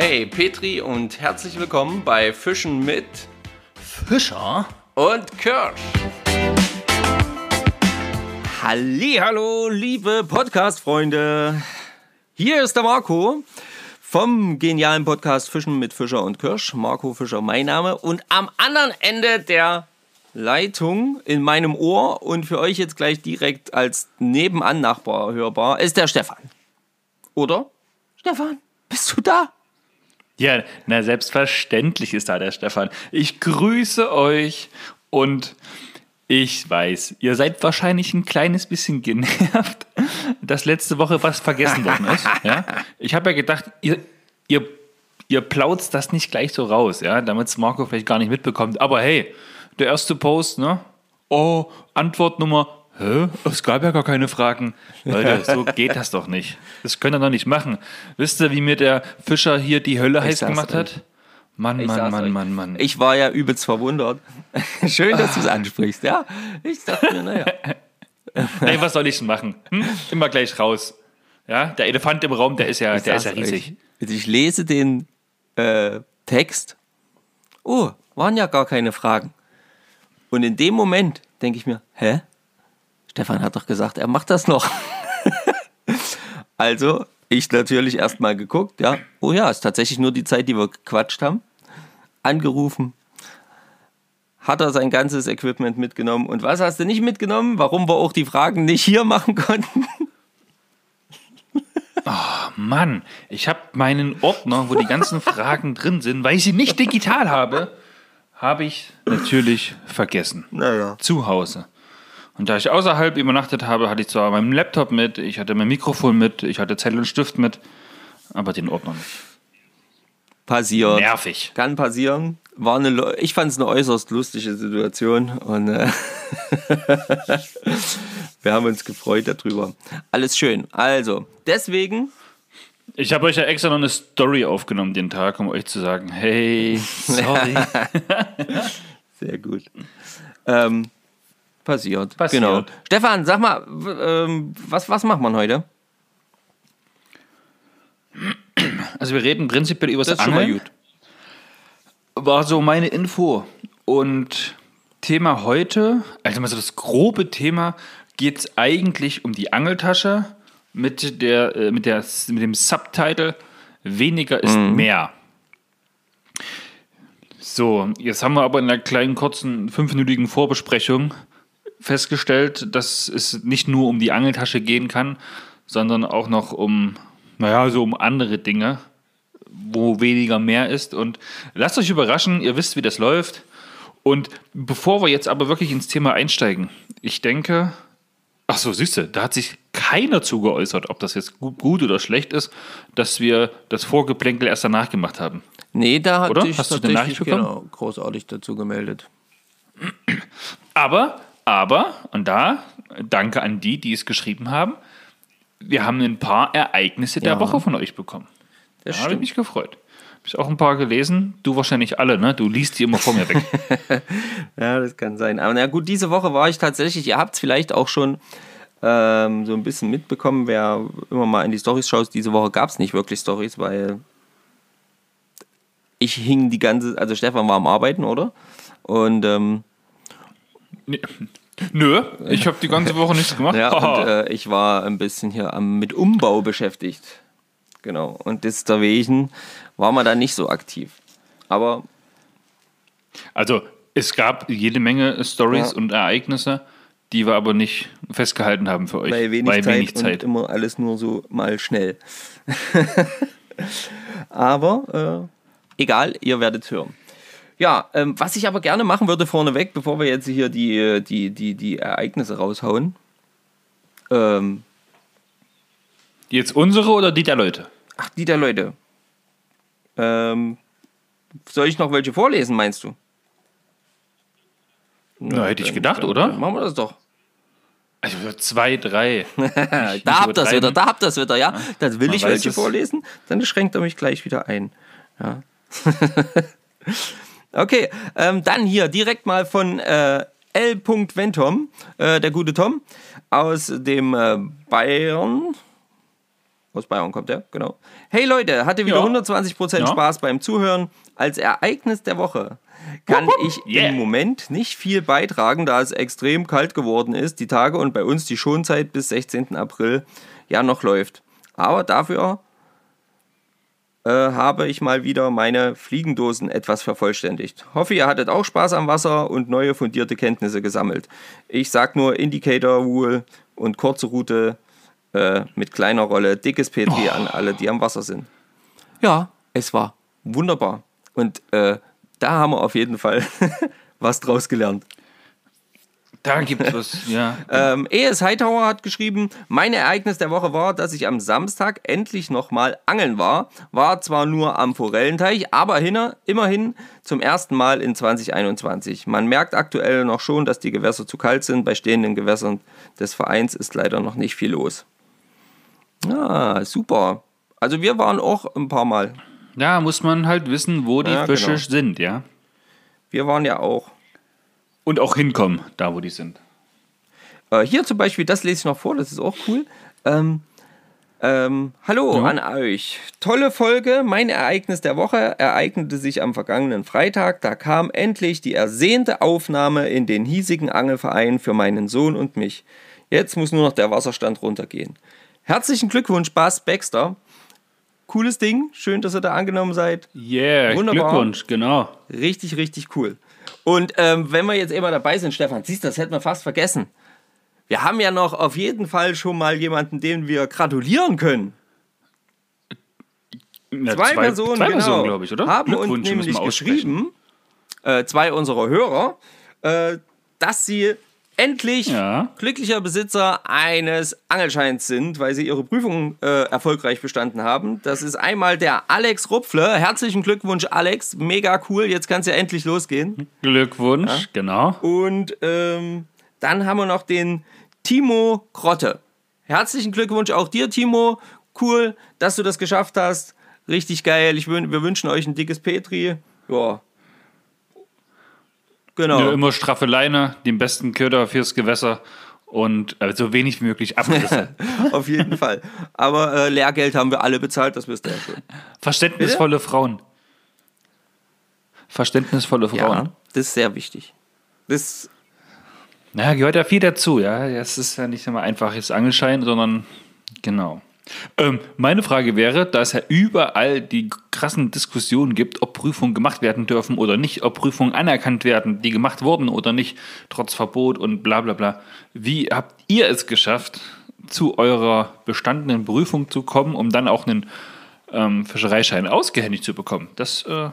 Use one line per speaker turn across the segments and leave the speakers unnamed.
Hey Petri und herzlich willkommen bei Fischen mit
Fischer
und Kirsch.
Hallo, liebe Podcast-Freunde. Hier ist der Marco vom genialen Podcast Fischen mit Fischer und Kirsch. Marco Fischer, mein Name. Und am anderen Ende der Leitung in meinem Ohr und für euch jetzt gleich direkt als Nebenan-Nachbar hörbar ist der Stefan. Oder? Stefan, bist du da?
Ja, na selbstverständlich ist da der Stefan. Ich grüße euch und ich weiß, ihr seid wahrscheinlich ein kleines bisschen genervt, dass letzte Woche was vergessen worden ist. Ja? Ich habe ja gedacht, ihr, ihr, ihr plautzt das nicht gleich so raus, ja, damit es Marco vielleicht gar nicht mitbekommt. Aber hey, der erste Post, ne? Oh, Antwortnummer Hä? Es gab ja gar keine Fragen. Leute, so geht das doch nicht. Das könnt ihr doch nicht machen. Wisst ihr, wie mir der Fischer hier die Hölle heiß gemacht hat? Mann, Mann, Mann, Mann, Mann.
Ich war ja übelst verwundert. Schön, dass du es ansprichst, ja? Ich dachte mir, naja.
nee, was soll ich denn machen? Hm? Immer gleich raus. Ja, der Elefant im Raum, der ist ja, der ist ja riesig.
Ich, ich lese den äh, Text. Oh, waren ja gar keine Fragen. Und in dem Moment denke ich mir, hä? Stefan hat doch gesagt, er macht das noch. also, ich natürlich erstmal geguckt, ja. Oh ja, ist tatsächlich nur die Zeit, die wir gequatscht haben. Angerufen. Hat er sein ganzes Equipment mitgenommen. Und was hast du nicht mitgenommen? Warum wir auch die Fragen nicht hier machen konnten?
Oh Mann, ich habe meinen Ordner, wo die ganzen Fragen drin sind, weil ich sie nicht digital habe, habe ich natürlich vergessen.
Naja.
Zu Hause. Und da ich außerhalb übernachtet habe, hatte ich zwar meinen Laptop mit, ich hatte mein Mikrofon mit, ich hatte Zettel und Stift mit, aber den Ordner nicht.
Passiert.
Nervig.
Kann passieren. War eine, ich fand es eine äußerst lustige Situation und äh, wir haben uns gefreut darüber. Alles schön. Also, deswegen.
Ich habe euch ja extra noch eine Story aufgenommen den Tag, um euch zu sagen, hey, sorry.
Sehr gut. Ähm, passiert.
Passiert.
Genau. Stefan, sag mal, ähm, was, was macht man heute?
Also wir reden prinzipiell über das,
mal
Angeln. War so meine Info. Und Thema heute, also mal so das grobe Thema, geht es eigentlich um die Angeltasche mit, der, äh, mit, der, mit dem Subtitle Weniger ist mehr. So, jetzt haben wir aber in einer kleinen, kurzen, fünfminütigen Vorbesprechung festgestellt, dass es nicht nur um die Angeltasche gehen kann, sondern auch noch um, naja, so um andere Dinge, wo weniger mehr ist. Und lasst euch überraschen, ihr wisst, wie das läuft. Und bevor wir jetzt aber wirklich ins Thema einsteigen, ich denke, ach so, siehst du, da hat sich keiner zu geäußert, ob das jetzt gut, gut oder schlecht ist, dass wir das Vorgeplänkel erst danach gemacht haben.
Nee, da hat
Oder?
sich
Hast du eine Nachricht bekommen?
genau, großartig dazu gemeldet.
Aber, aber, und da, danke an die, die es geschrieben haben, wir haben ein paar Ereignisse der
Ja.
Woche von euch bekommen.
Das
Da habe ich mich gefreut. Habe ich auch ein paar gelesen. Du wahrscheinlich alle, ne? Du liest die immer vor mir weg.
Ja, das kann sein. Aber na gut, diese Woche war ich tatsächlich, ihr habt es vielleicht auch schon ähm, so ein bisschen mitbekommen, wer immer mal in die Stories schaut, diese Woche gab es nicht wirklich Stories, weil ich hing die ganze, also Stefan war am Arbeiten, oder? Und ähm,
Nö, ich habe die ganze Woche nichts gemacht.
Ja, und äh, ich war ein bisschen hier am, mit Umbau beschäftigt. Genau. Und deswegen war man da nicht so aktiv. Aber
also, es gab jede Menge Stories
Ja.
und Ereignisse, die wir aber nicht festgehalten haben für euch.
bei wenig,
Weil
Zeit,
wenig Zeit.
und immer alles nur so mal schnell. aber äh, egal, ihr werdet hören. Ja, ähm, was ich aber gerne machen würde vorneweg, bevor wir jetzt hier die, äh, die, die, die Ereignisse raushauen. Ähm,
Jetzt unsere oder die der Leute?
ach, die der Leute. Ähm, soll ich noch welche vorlesen, meinst du?
Na, hätte ich gedacht,
dann,
oder?
Dann machen wir das doch.
Also zwei, drei.
Da habt ihr das wieder, da habt ihr das wieder, ja. Dann will ich welche
es.
vorlesen, dann schränkt er mich gleich wieder ein. Ja. okay, ähm, dann hier direkt mal von äh, L. Ventom, äh, der gute Tom, aus dem äh, Bayern. Aus Bayern kommt er, genau. Hey Leute, hatte wieder
Ja.
120%
Ja.
Spaß beim Zuhören. Als Ereignis der Woche kann ich
Yeah.
im Moment nicht viel beitragen, da es extrem kalt geworden ist, die Tage und bei uns die Schonzeit bis 16. April ja noch läuft. Aber dafür äh, habe ich mal wieder meine Fliegendosen etwas vervollständigt. Hoffe, ihr hattet auch Spaß am Wasser und neue fundierte Kenntnisse gesammelt. Ich sag nur Indicator Rule und kurze Route äh, mit kleiner Rolle, dickes Petri an alle, die am Wasser sind. Ja, es war wunderbar. Und äh, da haben wir auf jeden Fall was draus gelernt.
Da gibt es was, ja.
Ähm, ES Hightower hat geschrieben, mein Ereignis der Woche war, dass ich am Samstag endlich nochmal angeln war. War zwar nur am Forellenteich, aber hinner, immerhin zum ersten Mal in 2021. Man merkt aktuell noch schon, dass die Gewässer zu kalt sind. Bei stehenden Gewässern des Vereins ist leider noch nicht viel los. Ah, super. Also wir waren auch ein paar Mal.
Da muss man halt wissen, wo die
Ja,
Fische
genau.
sind, ja.
Wir waren ja auch.
Und auch hinkommen, da wo die sind.
Äh, hier zum Beispiel, das lese ich noch vor, das ist auch cool. Ähm, ähm, hallo an euch. Tolle Folge. Mein Ereignis der Woche ereignete sich am vergangenen Freitag. Da kam endlich die ersehnte Aufnahme in den hiesigen Angelverein für meinen Sohn und mich. Jetzt muss nur noch der Wasserstand runtergehen. Herzlichen Glückwunsch, Bas Baxter. Cooles Ding. Schön, dass ihr da angenommen seid.
Yeah,
Wunderbar.
Glückwunsch, genau.
Richtig, richtig cool. Und ähm, wenn wir jetzt immer dabei sind, Stefan, siehst du, das hätten wir fast vergessen. Wir haben ja noch auf jeden Fall schon mal jemanden, dem wir gratulieren können.
Ja,
Zwei, Personen,
zwei
genau,
Personen, glaube ich, oder?
haben uns nämlich geschrieben, äh, zwei unserer Hörer, äh, dass sie endlich
Ja.
glücklicher Besitzer eines Angelscheins sind, weil sie ihre Prüfung äh, erfolgreich bestanden haben. Das ist einmal der Alex Rupfle. Herzlichen Glückwunsch, Alex. Mega cool. Jetzt kann es ja endlich losgehen.
Glückwunsch, genau.
Und ähm, dann haben wir noch den Timo Grotte. Herzlichen Glückwunsch auch dir, Timo. Cool, dass du das geschafft hast. Richtig geil. Ich wir wünschen euch ein dickes Petri. Ja. Genau.
Ja, immer straffe Leine, den besten Köder fürs Gewässer und äh, so wenig wie möglich Abrisse.
Auf jeden Fall. Aber äh, Lehrgeld haben wir alle bezahlt, das wisst ihr ja schon.
Verständnisvolle Frauen. Verständnisvolle Frauen.
Ja, das ist sehr wichtig. Das,
Na, gehört ja viel dazu, ja. Das ist ja nicht immer einfaches Angelschein, sondern genau. Ähm, meine Frage wäre, da es ja überall die krassen Diskussionen gibt, ob Prüfungen gemacht werden dürfen oder nicht, ob Prüfungen anerkannt werden, die gemacht wurden oder nicht, trotz Verbot und bla bla bla. Wie habt ihr es geschafft, zu eurer bestandenen Prüfung zu kommen, um dann auch einen ähm, Fischereischein ausgehändigt zu bekommen? Das, äh,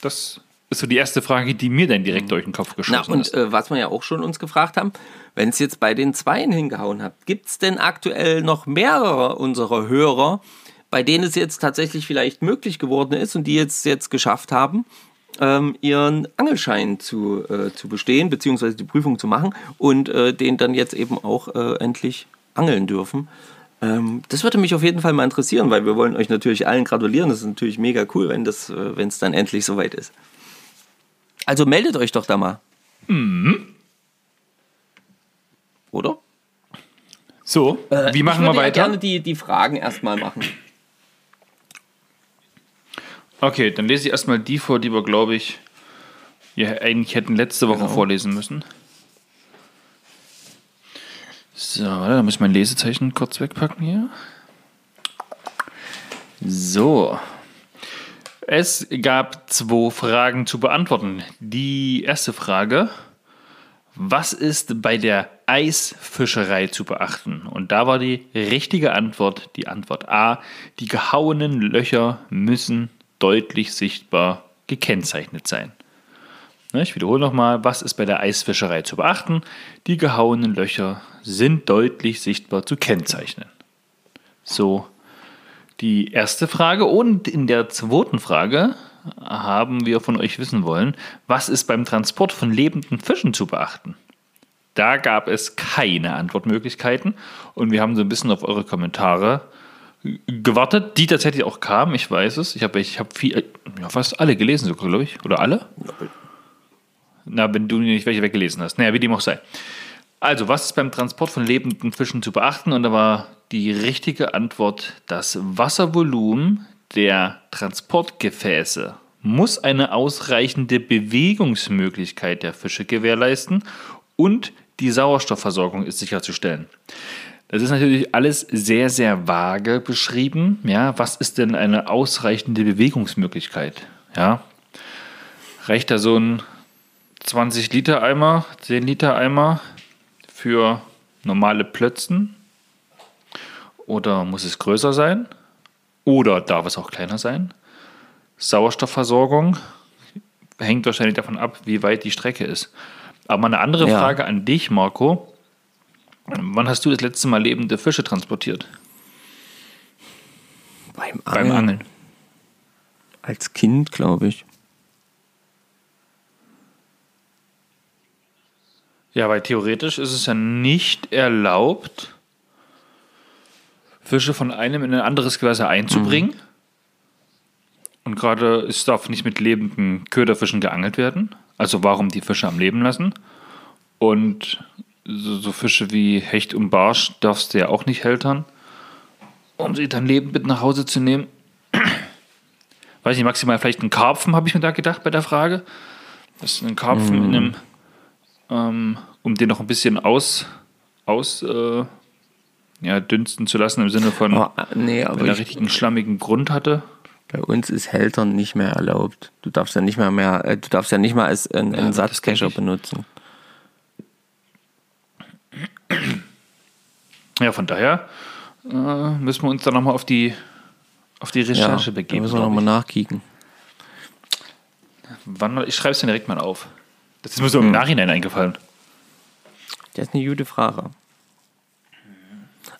das ist so die erste Frage, die mir dann direkt durch den Kopf
na,
geschossen
und
ist.
äh, was wir ja auch schon uns gefragt haben, wenn es jetzt bei den Zweien hingehauen hat, gibt es denn aktuell noch mehrere unserer Hörer, bei denen es jetzt tatsächlich vielleicht möglich geworden ist und die jetzt, jetzt geschafft haben, ähm, ihren Angelschein zu, äh, zu bestehen, beziehungsweise die Prüfung zu machen und äh, den dann jetzt eben auch äh, endlich angeln dürfen. Ähm, das würde mich auf jeden Fall mal interessieren, weil wir wollen euch natürlich allen gratulieren. Das ist natürlich mega cool, wenn das, äh, wenn es dann endlich soweit ist. Also meldet euch doch da mal. Oder?
So, wie machen
ich
wir
würde ja
weiter?
gerne die, die Fragen erstmal machen.
Okay, dann lese ich erstmal die vor, die wir, glaube ich, ja, eigentlich hätten letzte Woche
Genau.
vorlesen müssen. So, da muss ich mein Lesezeichen kurz wegpacken hier. So. Es gab zwei Fragen zu beantworten. Die erste Frage: Was ist bei der Eisfischerei zu beachten? Und da war die richtige Antwort die Antwort A. Die gehauenen Löcher müssen deutlich sichtbar gekennzeichnet sein. Ne, Ich wiederhole nochmal, was ist bei der Eisfischerei zu beachten? Die gehauenen Löcher sind deutlich sichtbar zu kennzeichnen. So die erste Frage. Und in der zweiten Frage haben wir von euch wissen wollen, was ist beim Transport von lebenden Fischen zu beachten? Da gab es keine Antwortmöglichkeiten und wir haben so ein bisschen auf eure Kommentare gewartet, die tatsächlich auch kamen, ich weiß es. Ich habe ich hab viel, ja, fast alle gelesen sogar, glaube ich. Oder alle? Na, wenn du nicht welche weggelesen hast. Naja, wie dem auch sei. Also, was ist beim Transport von lebenden Fischen zu beachten? Und da war die richtige Antwort, das Wasservolumen der Transportgefäße muss eine ausreichende Bewegungsmöglichkeit der Fische gewährleisten und die Sauerstoffversorgung ist sicherzustellen. Das ist natürlich alles sehr, sehr vage beschrieben. Ja, was ist denn eine ausreichende Bewegungsmöglichkeit? Ja, reicht da so ein 20 Liter Eimer, 10 Liter Eimer für normale Plötzen? Oder muss es größer sein? Oder darf es auch kleiner sein? Sauerstoffversorgung hängt wahrscheinlich davon ab, wie weit die Strecke ist. Aber eine andere ja. Frage an dich, Marco. Wann hast du das letzte Mal lebende Fische transportiert?
Beim Angeln. Beim Angeln. Als Kind, glaube ich.
Ja, weil theoretisch ist es ja nicht erlaubt, Fische von einem in ein anderes Gewässer einzubringen. Mhm. Und gerade es darf nicht mit lebenden Köderfischen geangelt werden. Also warum die Fische am Leben lassen? Und so, so Fische wie Hecht und Barsch darfst du ja auch nicht hältern, um sie dann lebend mit nach Hause zu nehmen. Weiß nicht, maximal vielleicht einen Karpfen, habe ich mir da gedacht bei der Frage. Das ist ein Karpfen mhm. in einem, ähm, um den noch ein bisschen aus, aus äh, ja, dünsten zu lassen, im Sinne von, oh, nee, wenn er richtig einen schlammigen Grund hatte.
Bei uns ist Hältern nicht mehr erlaubt. Du darfst ja nicht mehr mehr, äh, du darfst ja nicht mal als einen, ja, Satzcacher benutzen.
Ja, von daher äh, müssen wir uns dann nochmal auf die, auf die Recherche ja, begeben.
müssen wir nochmal nachkicken.
Wann, ich schreibe es dann direkt mal auf. Das ist mir so im hm. Nachhinein eingefallen.
Das ist eine gute Frage.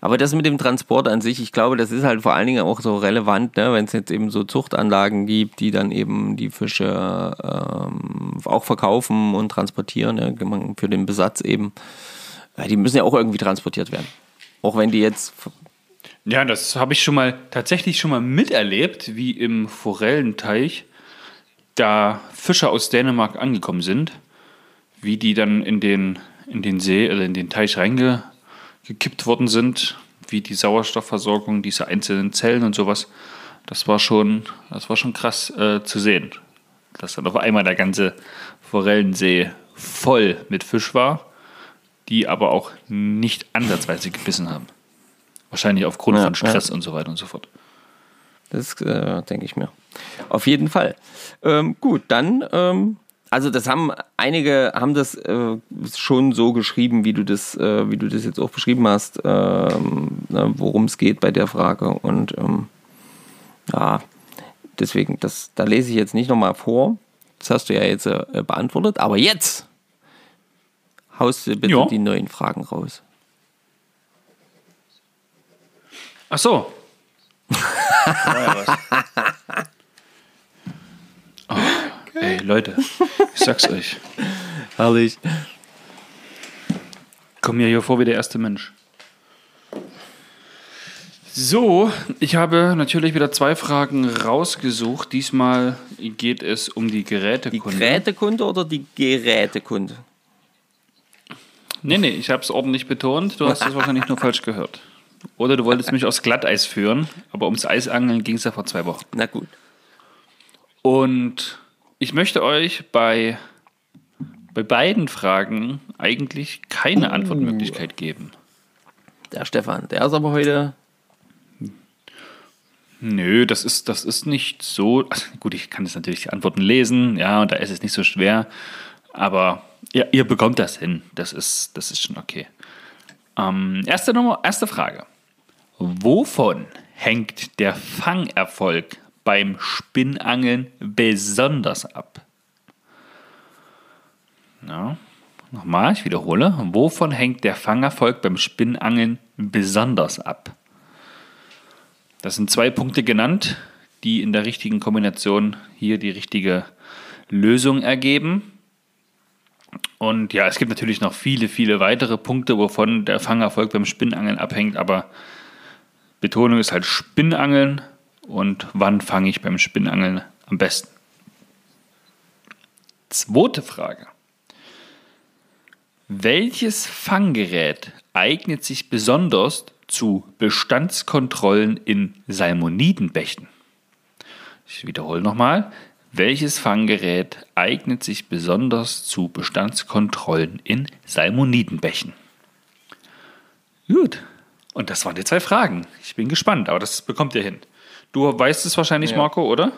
Aber das mit dem Transport an sich, ich glaube, das ist halt vor allen Dingen auch so relevant, ne? wenn es jetzt eben so Zuchtanlagen gibt, die dann eben die Fische ähm, auch verkaufen und transportieren, ne? für den Besatz eben. Ja, die müssen ja auch irgendwie transportiert werden. Auch wenn die jetzt.
Ja, das habe ich schon mal tatsächlich schon mal miterlebt, wie im Forellenteich da Fische aus Dänemark angekommen sind, wie die dann in den, in den See oder in den Teich reinge gekippt worden sind, wie die Sauerstoffversorgung dieser einzelnen Zellen und sowas. Das war schon, das war schon krass äh, zu sehen. Dass dann auf einmal der ganze Forellensee voll mit Fisch war, die aber auch nicht ansatzweise gebissen haben. Wahrscheinlich aufgrund ja, von Stress ja. und so weiter und so fort.
Das äh, denke ich mir. Auf jeden Fall. Ähm, gut, dann ähm, also das haben einige haben das äh, schon so geschrieben, wie du das, äh, wie du das jetzt auch beschrieben hast, ähm, ne, worum es geht bei der Frage. Und ähm, ja, deswegen, das, da lese ich jetzt nicht nochmal vor. Das hast du ja jetzt äh, beantwortet. Aber jetzt haust du bitte jo. die neuen Fragen raus.
Ach so. oh. Ey, Leute, ich sag's euch.
Herrlich.
Komm mir hier vor wie der erste Mensch. So, ich habe natürlich wieder zwei Fragen rausgesucht. Diesmal geht es um die Gerätekunde.
Die Gerätekunde oder die Gerätekunde?
Nee, nee, ich habe es ordentlich betont. Du hast es wahrscheinlich nur falsch gehört. Oder du wolltest mich aufs Glatteis führen, aber ums Eisangeln ging es ja vor zwei Wochen.
Na gut.
Und ich möchte euch bei, bei beiden Fragen eigentlich keine uh. Antwortmöglichkeit geben.
Der Stefan, der ist aber heute.
Nö, das ist, das ist nicht so. Also gut, ich kann jetzt natürlich die Antworten lesen, ja, und da ist es nicht so schwer. Aber ja, ihr bekommt das hin. Das ist, das ist schon okay. Ähm, erste, Nummer, erste Frage. Wovon hängt der Fangerfolg beim Spinnangeln besonders ab? Ja, nochmal, ich wiederhole. Wovon hängt der Fangerfolg beim Spinnangeln besonders ab? Das sind zwei Punkte genannt, die in der richtigen Kombination hier die richtige Lösung ergeben. Und ja, es gibt natürlich noch viele, viele weitere Punkte, wovon der Fangerfolg beim Spinnangeln abhängt, aber Betonung ist halt Spinnangeln und wann fange ich beim Spinnangeln am besten? Zweite Frage. Welches Fanggerät eignet sich besonders zu Bestandskontrollen in Salmonidenbächen? Ich wiederhole nochmal. Welches Fanggerät eignet sich besonders zu Bestandskontrollen in Salmonidenbächen? Gut. Und das waren die zwei Fragen. Ich bin gespannt, aber das bekommt ihr hin. Du weißt es wahrscheinlich,
Ja.
Marco, oder?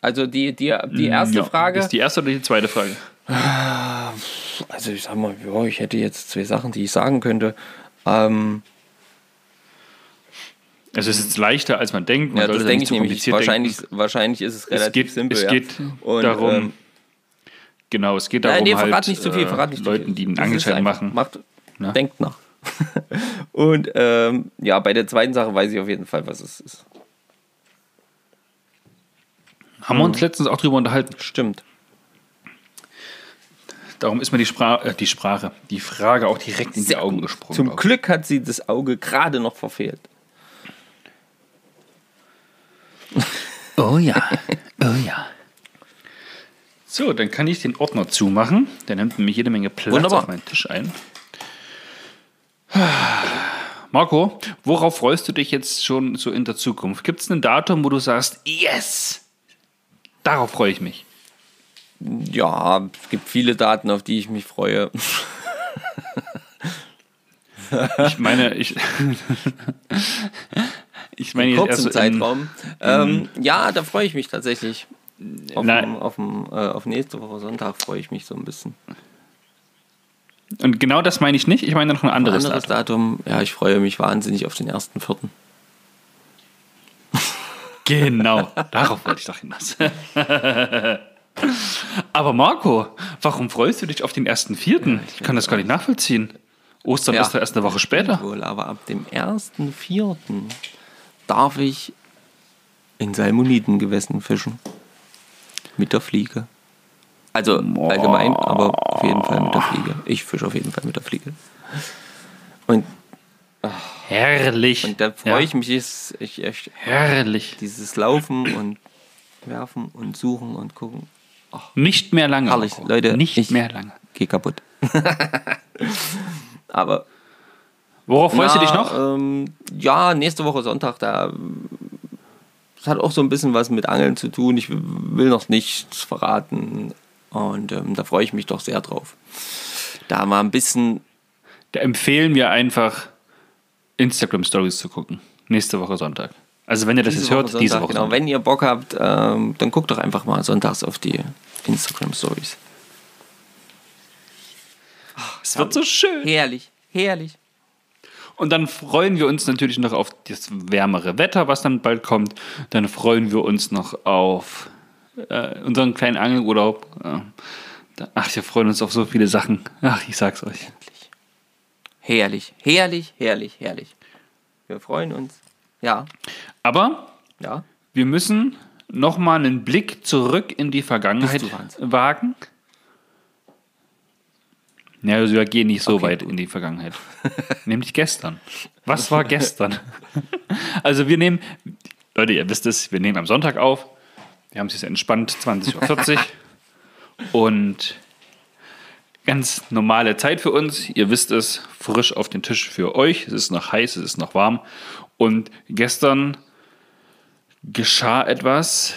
Also die, die, die erste
Ja.
Frage.
Ist die erste oder die zweite Frage?
Also ich sag mal, ja, ich hätte jetzt zwei Sachen, die ich sagen könnte. Ähm,
Also es ist jetzt leichter, als man denkt. Man
ja, das
da
denke ich nämlich. Wahrscheinlich,
denken.
wahrscheinlich ist es relativ
Es geht,
simpel.
es
ja.
geht
Und,
darum,
ähm,
genau, es geht
Nein,
darum,
nee,
halt,
verrat nicht zu viel,
äh,
verrat nicht zu
Leuten,
viel.
die einen
einfach-
machen.
Macht,
Ne?
Denkt nach. Und ähm, ja, bei der zweiten Sache weiß ich auf jeden Fall, was es ist.
Haben wir uns letztens auch drüber unterhalten.
Stimmt.
Darum ist mir die, Spra äh, die Sprache, die Frage auch direkt in die Augen gesprungen.
Zum. Glück hat sie das Auge gerade noch verfehlt.
Oh ja, oh ja. So, dann kann ich den Ordner zumachen. Der nimmt nämlich jede Menge Platz
Wunderbar.
auf meinen Tisch ein. Marco, worauf freust du dich jetzt schon so in der Zukunft? Gibt es ein Datum, wo du sagst, yes, darauf freue ich mich?
Ja, es gibt viele Daten, auf die ich mich freue.
Ich meine, ich, ich meine
In
jetzt
kurzem
erst so in-
Zeitraum. Ähm, ja, da freue ich mich tatsächlich. Auf, dem, auf, dem, äh, auf nächste Woche Sonntag freue ich mich so ein bisschen.
Und genau das meine ich nicht. Ich meine noch ein anderes,
Anderes
Datum.
Datum, ja, ich freue mich wahnsinnig auf den ersten Vierten.
Genau, darauf wollte ich doch hinaus. Aber Marco, warum freust du dich auf den ersten Vierten? Ich kann das gar nicht nachvollziehen. Ostern
Ja.
ist doch erst eine Woche später.
Wohl, aber ab dem ersten Vierten darf ich in Salmonidengewässern fischen. Mit der Fliege. Also allgemein, aber auf jeden Fall mit der Fliege. Ich fische auf jeden Fall mit der Fliege. Und,
Herrlich.
und da freue
Ja,
ich mich, ist, ich, ich,
Herrlich.
dieses Laufen und Werfen und Suchen und gucken.
Nicht mehr lange.
Herrlich,
Marco.
Leute,
Nicht
ich-
mehr lange.
Geh kaputt. aber
Worauf freust du
Na,
dich noch?
Ähm, ja, nächste Woche Sonntag, da das hat auch so ein bisschen was mit Angeln zu tun. Ich will noch nichts verraten und ähm, da freue ich mich doch sehr drauf. Da mal ein bisschen,
Da empfehlen wir einfach, Instagram Stories zu gucken. Nächste Woche Sonntag. Also wenn ihr das
diese
jetzt hört,
Woche
diese
Sonntag,
Woche
genau,
Sonntag.
wenn ihr Bock habt, ähm, dann guckt doch einfach mal sonntags auf die Instagram Stories.
Es wird so schön.
Herrlich, herrlich.
Und dann freuen wir uns natürlich noch auf das wärmere Wetter, was dann bald kommt. Dann freuen wir uns noch auf äh, unseren kleinen Angelurlaub. Äh, ach, wir freuen uns auf so viele Sachen. Ach, ich sag's euch.
Herrlich, herrlich, herrlich, herrlich. Wir freuen uns. Ja,
Aber
ja.
wir müssen noch mal einen Blick zurück in die Vergangenheit wagen. Ja, also wir gehen nicht so
Okay,
weit
gut.
in die Vergangenheit. Nämlich gestern. Was war gestern? also wir nehmen, Leute, ihr wisst es, wir nehmen am Sonntag auf. Wir haben es jetzt entspannt, 20.40 Uhr. Und ganz normale Zeit für uns. Ihr wisst es, frisch auf den Tisch für euch. Es ist noch heiß, es ist noch warm. Und gestern geschah etwas.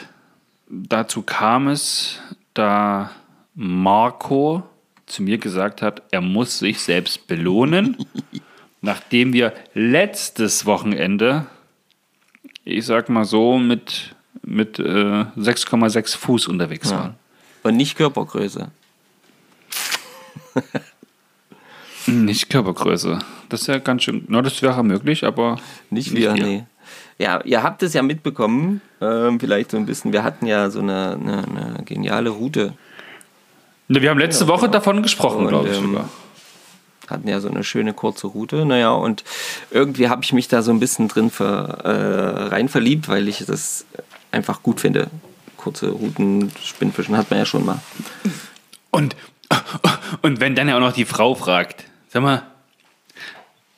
Dazu kam es, da Marco zu mir gesagt hat, er muss sich selbst belohnen, nachdem wir letztes Wochenende, ich sag mal so, mit, mit äh, 6,6 Fuß unterwegs waren.
Und nicht Körpergröße.
Nicht Körpergröße. Das ist ja ganz schön, na, das wäre möglich, aber
Nicht wir,
wir.
nee. Ja, ihr habt es ja mitbekommen, ähm, vielleicht so ein bisschen. Wir hatten ja so eine, eine, eine geniale Route.
Ne, Wir haben letzte Woche davon gesprochen, glaube ich
ähm,
sogar.
Hatten ja so eine schöne kurze Route. Naja, und irgendwie habe ich mich da so ein bisschen drin ver, äh, rein verliebt, weil ich das einfach gut finde. Kurze Routen, Spinnfischen hat man ja schon mal.
Und, und wenn dann ja auch noch die Frau fragt, sag mal,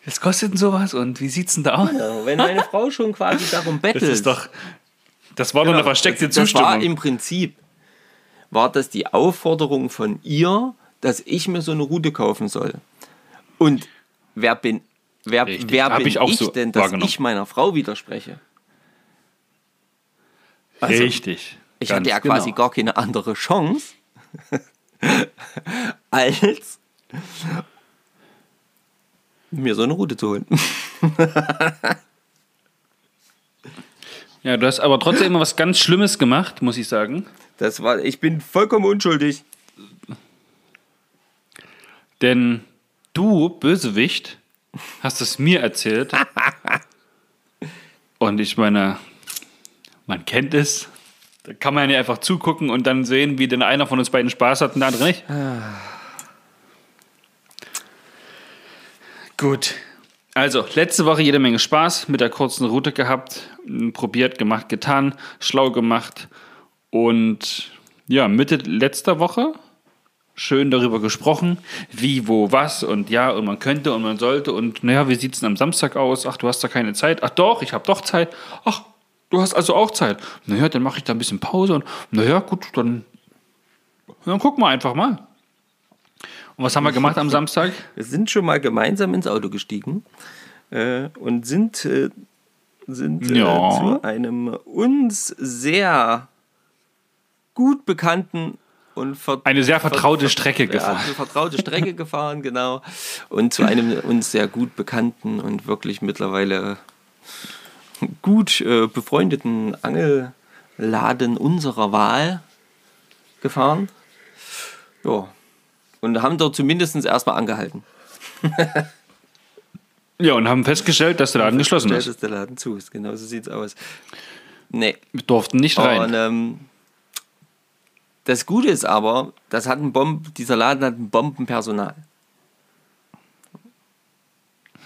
was kostet denn sowas und wie sieht's denn da aus?
Ja, wenn meine Frau schon quasi darum bettelt.
Das ist doch, das war doch eine versteckte
das, das war
Zustimmung.
im Prinzip, war das die Aufforderung von ihr, dass ich mir so eine Route kaufen soll. Und wer bin, wer,
Richtig.
wer
Hab
bin
ich auch
ich
so
denn, dass ich meiner Frau widerspreche? Also,
Richtig.
Ich hatte ja quasi
genau.
gar keine andere Chance, als mir so eine Route zu holen.
Ja, du hast aber trotzdem immer was ganz Schlimmes gemacht, muss ich sagen.
Das war, ich bin vollkommen unschuldig.
Denn du, Bösewicht, hast es mir erzählt. Und ich meine, man kennt es. Da kann man ja einfach zugucken und dann sehen, wie denn einer von uns beiden Spaß hat und der andere nicht. Gut. Also, letzte Woche jede Menge Spaß mit der kurzen Route gehabt, probiert, gemacht, getan, schlau gemacht. Und ja, Mitte letzter Woche schön darüber gesprochen, wie, wo, was und ja, und man könnte und man sollte und naja, wie sieht es denn am Samstag aus? Ach, du hast da keine Zeit. Ach doch, ich habe doch Zeit. Ach, du hast also auch Zeit. Naja, dann mache ich da ein bisschen Pause und naja, gut, dann, dann gucken wir einfach mal. Und was haben wir gemacht am Samstag?
Wir sind schon mal gemeinsam ins Auto gestiegen äh, und sind, äh, sind äh,
Ja.
zu einem uns sehr gut bekannten und ver
Eine sehr vertraute
ver-
Strecke
ja,
gefahren.
eine vertraute Strecke gefahren, genau. Und zu einem uns sehr gut bekannten und wirklich mittlerweile gut äh, befreundeten Angelladen unserer Wahl gefahren. Ja. Und haben dort zumindest erstmal angehalten.
Ja, und haben festgestellt, dass der Laden geschlossen ist.
dass der Laden zu ist. Genau so sieht's aus. Nee.
Wir durften nicht rein.
Und ähm, das Gute ist aber, das hat ein Bomb, dieser Laden hat ein Bombenpersonal.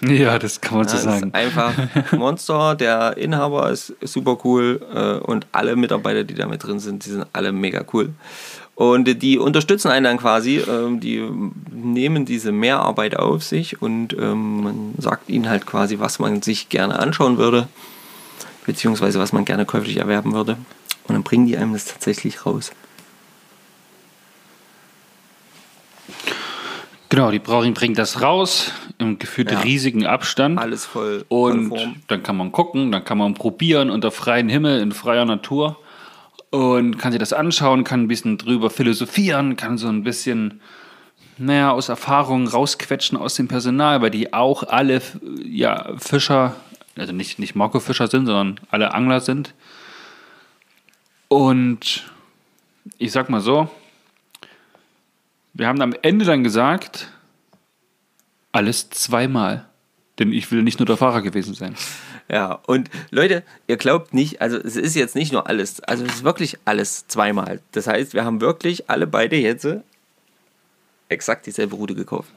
ja, das kann man so
Das
sagen.
ist einfach Monster. Der Inhaber ist super cool äh, und alle Mitarbeiter, die da mit drin sind, die sind alle mega cool. Und die unterstützen einen dann quasi, ähm, die nehmen diese Mehrarbeit auf sich und ähm, man sagt ihnen halt quasi, was man sich gerne anschauen würde, beziehungsweise was man gerne käuflich erwerben würde. Und dann bringen die einem das tatsächlich raus.
Genau, die Brauerin bringt das raus im gefühlt
Ja.
riesigen Abstand.
Alles voll,
Und
Form.
dann kann man gucken, dann kann man probieren unter freiem Himmel, in freier Natur. Und kann sich das anschauen, kann ein bisschen drüber philosophieren, kann so ein bisschen, naja, aus Erfahrungen rausquetschen aus dem Personal, weil die auch alle ja, Fischer, also nicht, nicht Marco Fischer sind, sondern alle Angler sind. Und ich sag mal so, wir haben am Ende dann gesagt, alles zweimal. Denn ich will nicht nur der Fahrer gewesen sein.
Ja, und Leute, ihr glaubt nicht, also es ist jetzt nicht nur alles, also es ist wirklich alles zweimal. Das heißt, wir haben wirklich alle beide jetzt exakt dieselbe Route gekauft.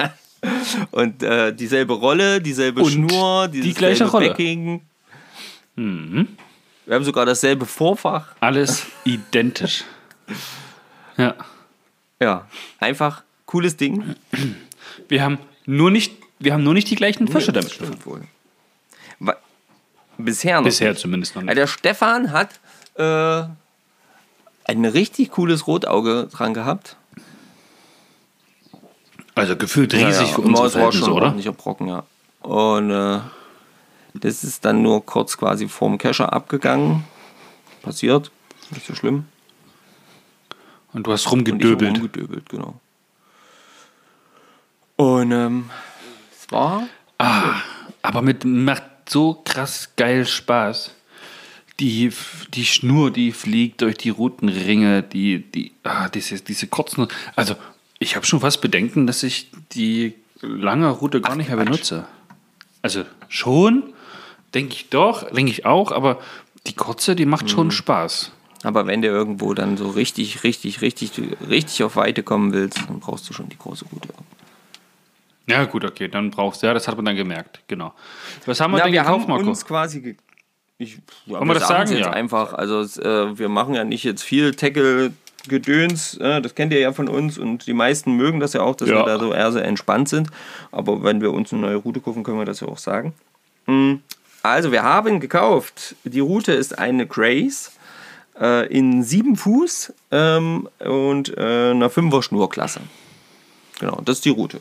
und äh, dieselbe Rolle, dieselbe
Und
Schnur,
die gleiche Rolle.
Backing. Wir haben sogar dasselbe Vorfach.
Alles identisch. Ja.
Ja, einfach cooles Ding.
Wir haben nur nicht, wir haben nur nicht die gleichen Fische
das
damit.
stimmt wohl. Bisher noch.
Bisher
nicht.
zumindest noch nicht.
der Stefan hat äh, ein richtig cooles Rotauge dran gehabt.
Also gefühlt riesig
ja,
für
ja.
unsere Verhältnisse,
schon
oder?
ordentlicher Brocken, ja. Und äh, das ist dann nur kurz quasi vorm Kescher abgegangen. Passiert. Nicht so schlimm.
Und du hast rumgedöbelt.
rumgedöbelt, genau. Und ähm, es war
Aber mit macht so krass geil Spaß. Die, die Schnur, die fliegt durch die Routenringe, die, die, ah, diese, diese kurzen. Also, ich habe schon fast Bedenken, dass ich die lange Route gar nicht mehr benutze. Also, schon, denke ich doch, denke ich auch, aber die kurze, die macht
Mhm.
schon Spaß.
Aber wenn du irgendwo dann so richtig, richtig, richtig, richtig auf Weite kommen willst, dann brauchst du schon die große Route.
Ja, gut, okay, dann brauchst du, ja, das hat man dann gemerkt, genau. Was haben wir
Na,
denn
wir
gekauft,
haben
Marco?
uns quasi. Ge ich, ja,
Wollen wir das sagen?
Jetzt
Ja.
einfach. Also, äh, wir machen ja nicht jetzt viel Tackle-Gedöns. Äh, das kennt ihr ja von uns. Und die meisten mögen das ja auch, dass
Ja.
wir da so eher so entspannt sind. Aber wenn wir uns eine neue Route kaufen, können wir das ja auch sagen. Mm, Also, wir haben gekauft. Die Route ist eine Grace. äh, in 7 Fuß ähm, und äh, einer 5er Schnurklasse. Genau, das ist die Route.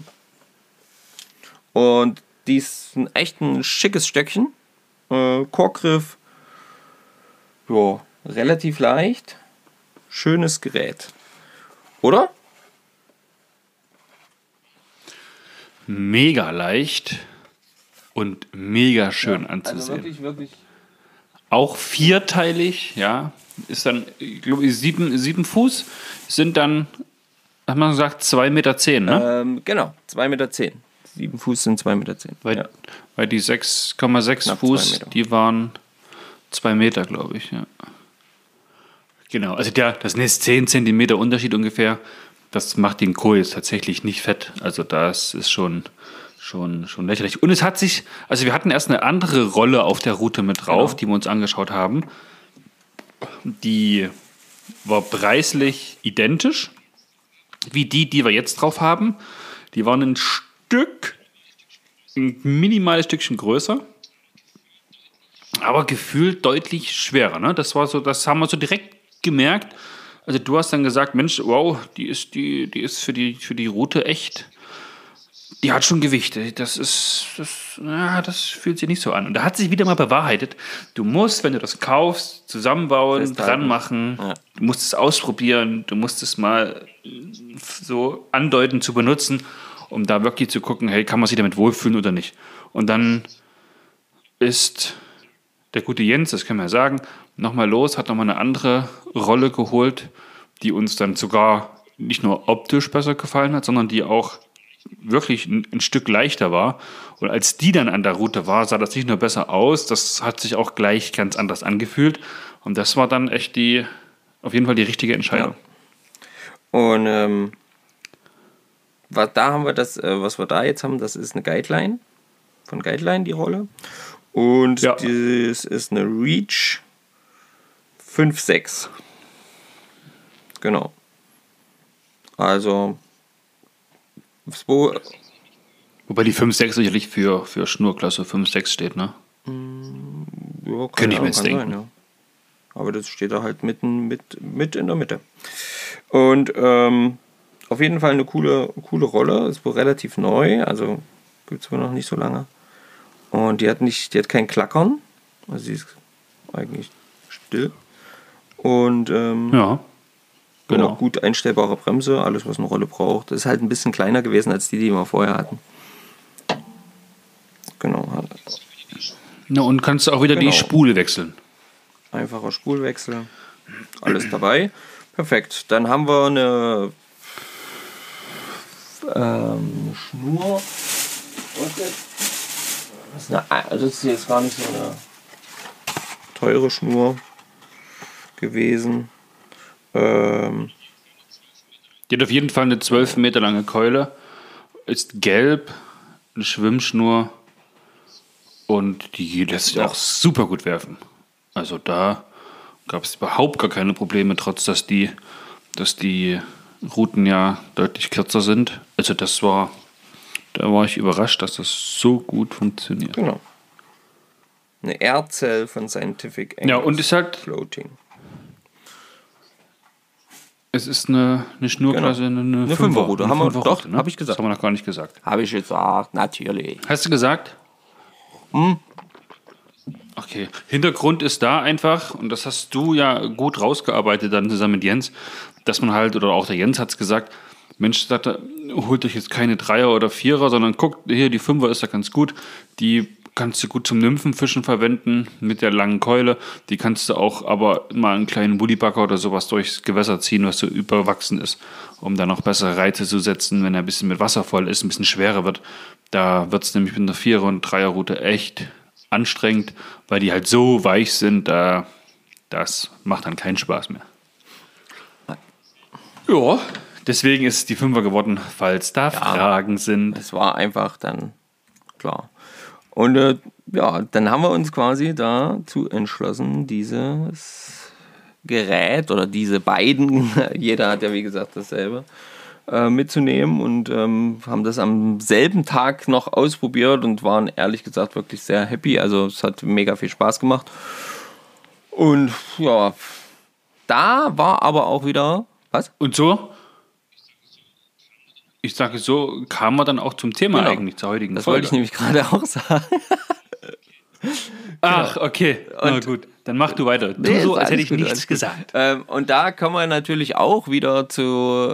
Und die ist ein echt ein schickes Stöckchen. Äh, Korkgriff, ja, relativ leicht. Schönes Gerät. Oder?
Mega leicht und mega schön anzusehen.
Also wirklich, wirklich.
Auch vierteilig, ja. Ist dann, ich glaube, sieben, sieben Fuß sind dann, hat man gesagt, 2,10 Meter, zehn, ne?
Ähm, genau, 2,10 Meter. Zehn. Sieben Fuß sind 2,10 Meter. Zehn.
Weil,
ja.
weil die 6,6
Knapp
Fuß, die waren 2 Meter, glaube ich, ja. Genau, also der, das ist 10 Zentimeter Unterschied ungefähr. Das macht den Kohl jetzt tatsächlich nicht fett. Also das ist schon, schon, schon lächerlich. Und es hat sich, also wir hatten erst eine andere Rolle auf der Route mit drauf,
Genau.
die wir uns angeschaut haben. Die war preislich identisch wie die, die wir jetzt drauf haben. Die waren ein Stück, ein minimales Stückchen größer, aber gefühlt deutlich schwerer. Ne? Das war so, das haben wir so direkt gemerkt. Also du hast dann gesagt, Mensch, wow, die ist, die, die ist für die, für die Route echt, die hat schon Gewicht. Das ist, das, ja, das fühlt sich nicht so an. Und da hat sich wieder mal bewahrheitet, du musst, wenn du das kaufst, zusammenbauen,
Festhalten.
dran machen,
Ja.
du musst es ausprobieren, du musst es mal so andeuten zu benutzen, um da wirklich zu gucken, hey, kann man sich damit wohlfühlen oder nicht. Und dann ist der gute Jens, das können wir ja sagen, nochmal los, hat nochmal eine andere Rolle geholt, die uns dann sogar nicht nur optisch besser gefallen hat, sondern die auch wirklich ein, ein Stück leichter war. Und als die dann an der Route war, sah das nicht nur besser aus, das hat sich auch gleich ganz anders angefühlt. Und das war dann echt die, auf jeden Fall die richtige Entscheidung.
Und ähm, was, da haben wir das, äh, was wir da jetzt haben, das ist eine Guideline. Von Guideline die Rolle. Und
Ja.
das ist eine Reach 5.6. Genau. Also
Wobei die 5.6 sicherlich für, für Schnurklasse 5.6 steht, ne?
ja, keine
Könnte ich mir jetzt denken.
ja. Aber das steht da halt mitten mit, mit in der Mitte. Und ähm, auf jeden Fall eine coole, coole Rolle. Ist wohl relativ neu, also gibt es wohl noch nicht so lange. Und die hat nicht, die hat kein Klackern. Also sie ist eigentlich still. Und ähm,
Ja.
genau.
Genau.
gut einstellbare Bremse, alles was eine Rolle braucht. Ist halt ein bisschen kleiner gewesen als die, die wir vorher hatten. Genau,
Na, und kannst du auch wieder
Genau.
die Spule wechseln.
Einfacher Spulwechsel. Alles dabei. Perfekt. Dann haben wir eine ähm, Schnur. Das ist, eine, also das ist jetzt gar nicht so eine teure Schnur gewesen. Ähm,
Die hat auf jeden Fall eine 12 Meter lange Keule, ist gelb, eine Schwimmschnur und die lässt sich auch super gut werfen. Also da gab es überhaupt gar keine Probleme, trotz dass die, dass die Routen ja deutlich kürzer sind. Also das war, da war ich überrascht, dass das so gut funktioniert.
genau. Eine Aircell von Scientific
Ja,
Angus
und ist halt,
Floating.
es ist eine, eine Schnurklasse, eine, eine,
Eine
Fünfer-
Fünferroute.
eine
Haben wir- doch,
ne?
hab ich gesagt.
Das haben wir noch gar nicht gesagt.
Habe ich gesagt, natürlich.
Hast du gesagt? Okay. Hintergrund ist da einfach, und das hast du ja gut rausgearbeitet dann zusammen mit Jens, dass man halt, oder auch der Jens hat es gesagt, Mensch, sagt er, holt euch jetzt keine Dreier oder Vierer, sondern guckt, hier, die Fünfer ist ja ganz gut. Die kannst du gut zum Nymphenfischen verwenden mit der langen Keule. Die kannst du auch aber mal einen kleinen Bullibacker oder sowas durchs Gewässer ziehen, was so überwachsen ist, um da noch bessere Reize zu setzen, wenn er ein bisschen mit Wasser voll ist, ein bisschen schwerer wird. Da wird es nämlich mit einer Vierer- und Dreierroute echt anstrengend, weil die halt so weich sind, da das macht dann keinen Spaß mehr. Ja, deswegen ist es die Fünfer geworden, falls da Fragen sind.
Es war einfach dann klar. Und äh, ja, dann haben wir uns quasi dazu entschlossen, dieses Gerät oder diese beiden, jeder hat ja wie gesagt dasselbe, äh, mitzunehmen und ähm, haben das am selben Tag noch ausprobiert und waren ehrlich gesagt wirklich sehr happy. Also es hat mega viel Spaß gemacht. Und ja, da war aber auch wieder, was?
Und so, ich sage so, kam man dann auch zum Thema
Genau.
eigentlich zur heutigen
Das
Folge.
wollte ich nämlich gerade auch sagen.
Ach, okay. Na gut, dann mach du weiter.
Nee,
so, als hätte ich
gut,
nichts gesagt.
Ähm, und da kommen wir natürlich auch wieder zu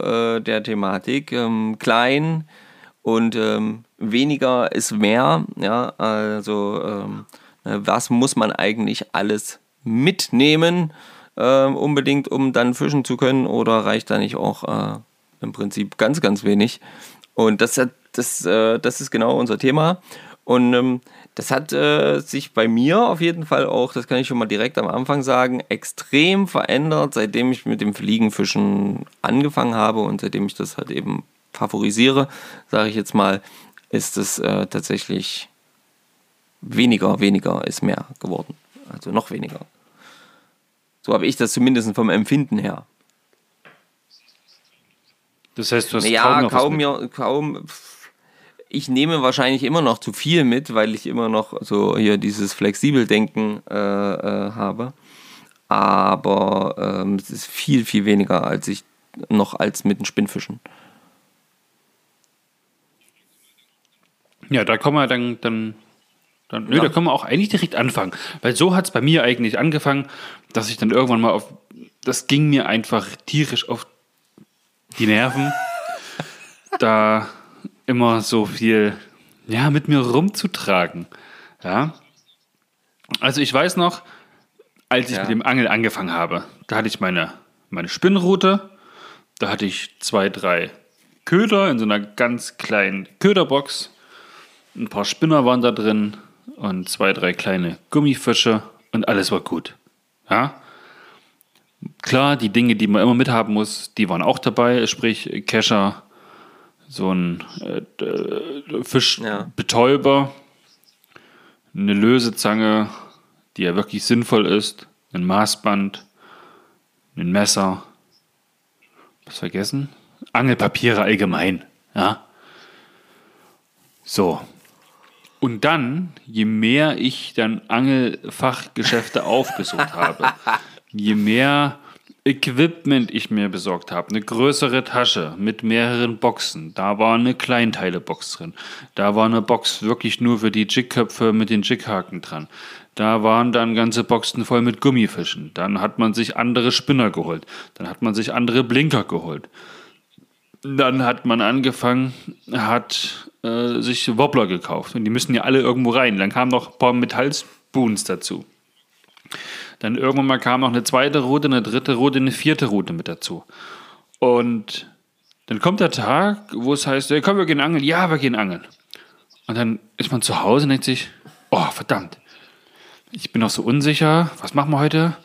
äh, der Thematik ähm, klein und ähm, weniger ist mehr. Ja, also ähm, äh, was muss man eigentlich alles mitnehmen, ähm, unbedingt, um dann fischen zu können, oder reicht da nicht auch äh, im Prinzip ganz, ganz wenig? Und das, das, äh, das ist genau unser Thema. Und ähm, das hat äh, sich bei mir auf jeden Fall auch, das kann ich schon mal direkt am Anfang sagen, extrem verändert, seitdem ich mit dem Fliegenfischen angefangen habe und seitdem ich das halt eben favorisiere, sage ich jetzt mal, ist es äh, tatsächlich weniger, weniger ist mehr geworden. Also noch weniger. So habe ich das zumindest vom Empfinden her.
Das heißt, du hast
Ja,
kaum noch was
kaum, ja, kaum. Ich nehme wahrscheinlich immer noch zu viel mit, weil ich immer noch so hier dieses Flexibeldenken äh, äh, habe. Aber ähm, es ist viel, viel weniger als ich noch als mit den Spinnfischen.
Ja, da kommen wir dann, dann, dann nö,
Ja.
da können wir auch eigentlich direkt anfangen. Weil so hat es bei mir eigentlich angefangen, dass ich dann irgendwann mal auf, das ging mir einfach tierisch auf die Nerven, da immer so viel, ja, mit mir rumzutragen. Ja. Also ich weiß noch, als ich
Ja.
mit dem Angeln angefangen habe, da hatte ich meine, meine Spinnrute, da hatte ich zwei, drei Köder in so einer ganz kleinen Köderbox. Ein paar Spinner waren da drin und zwei, drei kleine Gummifische und alles war gut. Ja? Klar, die Dinge, die man immer mithaben muss, die waren auch dabei, sprich Kescher, so ein äh, äh, Fischbetäuber, eine Lösezange, die ja wirklich sinnvoll ist, ein Maßband, ein Messer, was vergessen? Angelpapiere allgemein, ja. So. Und dann, je mehr ich dann Angelfachgeschäfte aufgesucht habe, je mehr Equipment ich mir besorgt habe, eine größere Tasche mit mehreren Boxen, da war eine Kleinteile-Box drin, da war eine Box wirklich nur für die Jigköpfe mit den Jighaken dran, da waren dann ganze Boxen voll mit Gummifischen, dann hat man sich andere Spinner geholt, dann hat man sich andere Blinker geholt, dann hat man angefangen, hat äh, sich Wobbler gekauft. Und die müssen ja alle irgendwo rein. Dann kamen noch ein paar Metallspoons dazu. Dann irgendwann mal kam noch eine zweite Route, eine dritte Route, eine vierte Route mit dazu. Und dann kommt der Tag, wo es heißt, ja, komm, wir gehen angeln. Ja, wir gehen angeln. Und dann ist man zu Hause und denkt sich, oh, verdammt. Ich bin noch so unsicher. Was machen wir heute?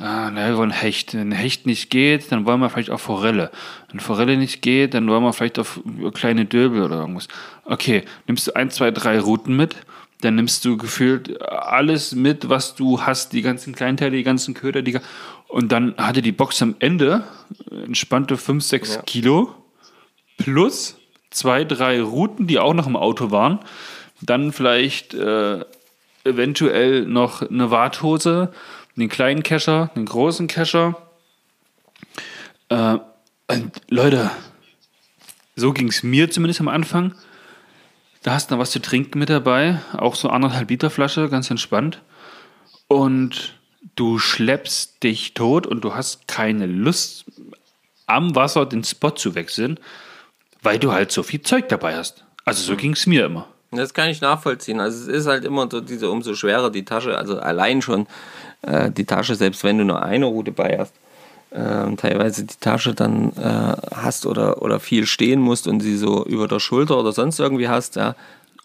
Ah, ne, wir wollen Hecht. Wenn Hecht nicht geht, dann wollen wir vielleicht auf Forelle. Wenn Forelle nicht geht, dann wollen wir vielleicht auf kleine Döbel oder irgendwas. Okay, nimmst du ein, zwei, drei Routen mit, dann nimmst du gefühlt alles mit, was du hast, die ganzen Kleinteile, die ganzen Köder, die, und dann hatte die Box am Ende entspannte 5, 6
Ja.
Kilo plus zwei, drei Routen, die auch noch im Auto waren. Dann vielleicht äh, eventuell noch eine Warthose, einen kleinen Kescher, einen großen Kescher. Äh, und Leute, so ging es mir zumindest am Anfang. Da hast du noch was zu trinken mit dabei, auch so anderthalb Liter Flasche, ganz entspannt. Und du schleppst dich tot und du hast keine Lust, am Wasser den Spot zu wechseln, weil du halt so viel Zeug dabei hast. Also so ging es mir immer.
Das kann ich nachvollziehen. Also es ist halt immer so diese umso schwerer die Tasche, also allein schon äh, die Tasche, selbst wenn du nur eine Route bei hast, äh, teilweise die Tasche dann äh, hast oder, oder viel stehen musst und sie so über der Schulter oder sonst irgendwie hast, ja.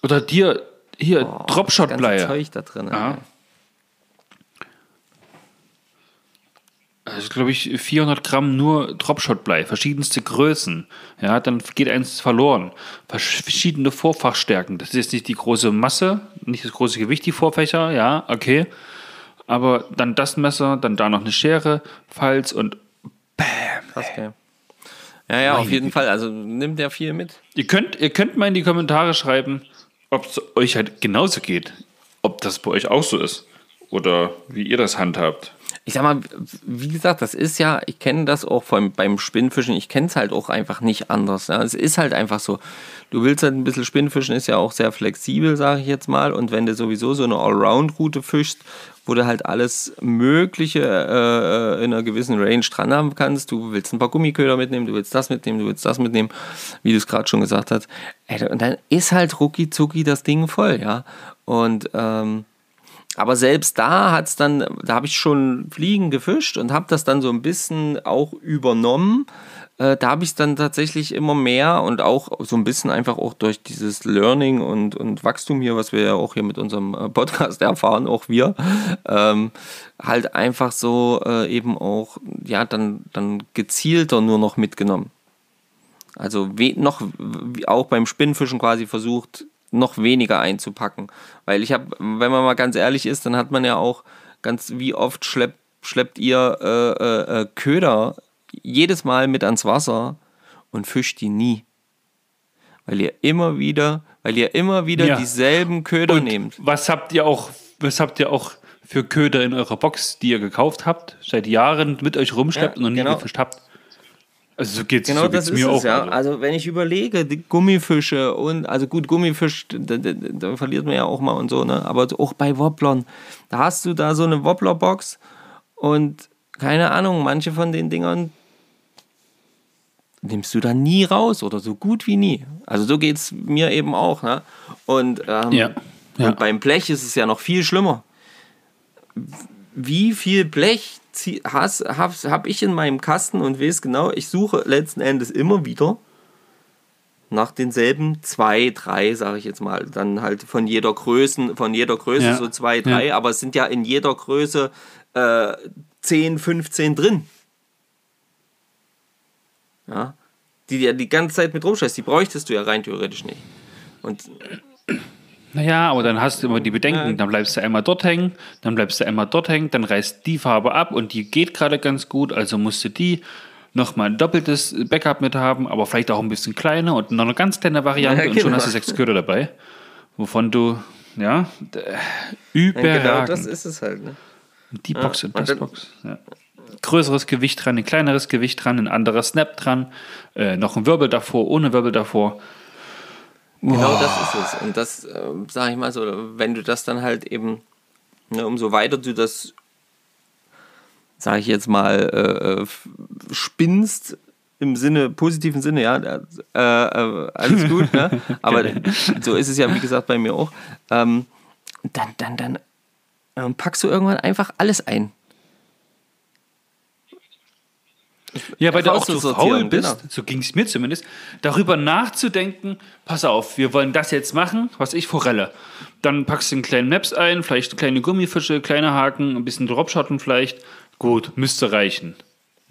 Oder dir hier
Oh, das ganze
Dropshot-Bleier.
Zeug da drin.
Ja. Also glaube ich 400 Gramm nur Dropshot-Blei, verschiedenste Größen. Ja, dann geht eins verloren. Versch- Verschiedene Vorfachstärken. Das ist jetzt nicht die große Masse, nicht das große Gewicht, die Vorfächer, ja, okay. Aber dann das Messer, dann da noch eine Schere, Falz und
Krass, ja. Ja, ja, auf jeden Fall. Also nimmt der viel mit.
Ihr könnt, ihr könnt mal in die Kommentare schreiben, ob es euch halt genauso geht. Ob das bei euch auch so ist. Oder wie ihr das handhabt.
Ich sag mal, wie gesagt, das ist ja, ich kenne das auch vom, beim Spinnfischen, ich kenne es halt auch einfach nicht anders. Ja. Es ist halt einfach so. Du willst halt ein bisschen Spinnfischen, ist ja auch sehr flexibel, sage ich jetzt mal. Und wenn du sowieso so eine Allround-Route fischst, wo du halt alles Mögliche äh, äh, in einer gewissen Range dran haben kannst. Du willst ein paar Gummiköder mitnehmen, du willst das mitnehmen, du willst das mitnehmen, wie du es gerade schon gesagt hast. Und dann ist halt rucki zucki das Ding voll, ja. Und ähm, aber selbst da hat es dann, da habe ich schon Fliegen gefischt und habe das dann so ein bisschen auch übernommen. Äh, da habe ich es dann tatsächlich immer mehr und auch so ein bisschen einfach auch durch dieses Learning und, und Wachstum hier, was wir ja auch hier mit unserem äh, Podcast erfahren, auch wir, ähm, halt einfach so äh, eben auch, ja, dann, dann gezielter nur noch mitgenommen. Also noch auch beim Spinnfischen quasi versucht, noch weniger einzupacken. Weil ich habe, wenn man mal ganz ehrlich ist, dann hat man ja auch ganz, wie oft schleppt, schleppt ihr äh, äh, äh, Köder jedes Mal mit ans Wasser und fischt die nie. Weil ihr immer wieder, weil ihr immer wieder ja. dieselben Köder und nehmt.
Was habt ihr auch, was habt ihr auch für Köder in eurer Box, die ihr gekauft habt, seit Jahren mit euch rumschleppt ja, und noch nie genau. gefischt habt? Also so geht's,
genau
so
geht's
das mir
ist
auch.
Es, ja. Also wenn ich überlege, die Gummifische und also gut, Gummifisch, da, da, da, verliert man ja auch mal und so, ne? Aber auch bei Wobblern, da hast du da so eine Wobblerbox und keine Ahnung, manche von den Dingern nimmst du da nie raus oder so gut wie nie. Also so geht es mir eben auch. Ne? Und, ähm, ja. Ja. und beim Blech ist es ja noch viel schlimmer. Wie viel Blech habe hab ich in meinem Kasten und weiß genau, ich suche letzten Endes immer wieder nach denselben zwei, drei, sage ich jetzt mal, dann halt von jeder Größe, von jeder Größe ja. so zwei, drei, ja. aber es sind ja in jeder Größe äh, 10, 15 drin. Ja, die ja die ganze Zeit mit rumscheißt, die bräuchtest du ja rein theoretisch nicht. Und
naja, aber dann hast du immer die Bedenken, dann bleibst du einmal dort hängen, dann bleibst du einmal dort hängen, dann reißt die Farbe ab und die geht gerade ganz gut, also musst du die nochmal ein doppeltes Backup mit haben, aber vielleicht auch ein bisschen kleiner und noch eine ganz kleine Variante ja, genau. und schon genau. hast du sechs Köder dabei, wovon du, ja, überragend. Ja, genau,
das ist es halt, ne?
Die Box ja, und das Box, ja. Größeres Gewicht dran, ein kleineres Gewicht dran, ein anderer Snap dran, äh, noch ein Wirbel davor, ohne Wirbel davor.
Genau das ist es. Und das, äh, sag ich mal so, wenn du das dann halt eben, ne, umso weiter du das, sag ich jetzt mal, äh, äh spinnst, im Sinne, positiven Sinne, ja, äh, äh, alles gut, ne? aber so ist es ja, wie gesagt, bei mir auch, ähm, dann, dann, dann ähm, packst du irgendwann einfach alles ein.
Ja, weil du auch so faul bist, genau. so ging es mir zumindest, darüber nachzudenken, pass auf, wir wollen das jetzt machen, was ich, Forelle. Dann packst du einen kleinen Maps ein, vielleicht kleine Gummifische, kleine Haken, ein bisschen Dropshotten vielleicht. Gut, müsste reichen.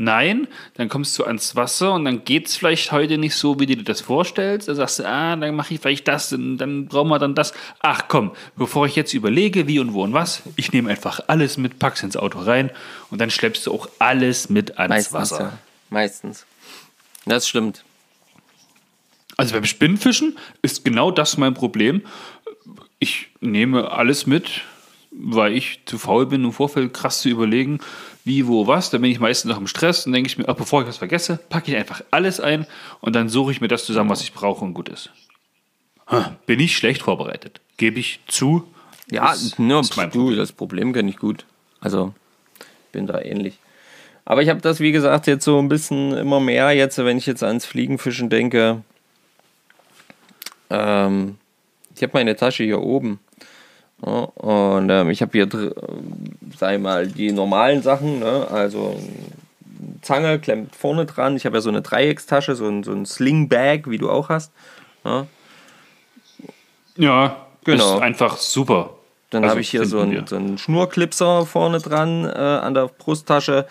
Nein, dann kommst du ans Wasser und dann geht es vielleicht heute nicht so, wie du dir das vorstellst. Dann sagst du, ah, dann mache ich vielleicht das, und dann brauchen wir dann das. Ach komm, bevor ich jetzt überlege, wie und wo und was, ich nehme einfach alles mit, pack's ins Auto rein und dann schleppst du auch alles mit ans
Meistens,
Wasser.
Ja. Meistens. Das stimmt.
Also beim Spinnfischen ist genau das mein Problem. Ich nehme alles mit, weil ich zu faul bin, im Vorfeld krass zu überlegen, wie, wo, was. Dann bin ich meistens noch im Stress und denke ich mir, ach, bevor ich was vergesse, packe ich einfach alles ein und dann suche ich mir das zusammen, was ich brauche und gut ist. Bin ich schlecht vorbereitet, gebe ich zu.
Ja, nur ist mein du, das Problem kenne ich gut. Also, bin da ähnlich. Aber ich habe das, wie gesagt, jetzt so ein bisschen immer mehr, jetzt, wenn ich jetzt ans Fliegenfischen denke. Ähm, ich habe meine Tasche hier oben. Und ähm, ich habe hier, ich mal, die normalen Sachen, ne? also Zange klemmt vorne dran. Ich habe ja so eine Dreieckstasche, so ein, so ein Sling-Bag, wie du auch hast.
Ne? Ja, genau. Ist einfach super.
Dann also, habe ich hier so einen, so einen Schnurklipser vorne dran äh, an der Brusttasche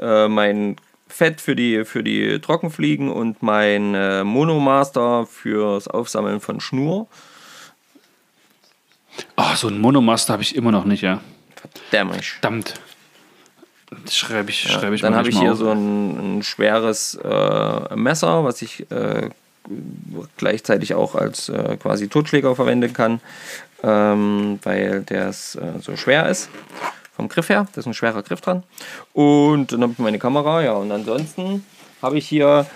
äh, mein Fett für die, für die Trockenfliegen und mein äh, Monomaster fürs Aufsammeln von Schnur.
Oh, so ein Monomaster habe ich immer noch nicht, ja.
Verdammt.
Verdammt. Das schreibe ich, ja, schreibe ich
Dann habe ich hier auf. so ein, ein schweres äh, Messer, was ich äh, gleichzeitig auch als äh, quasi Totschläger verwenden kann, ähm, weil der so schwer ist vom Griff her. Da ist ein schwerer Griff dran. Und dann habe ich meine Kamera, ja. Und ansonsten habe ich hier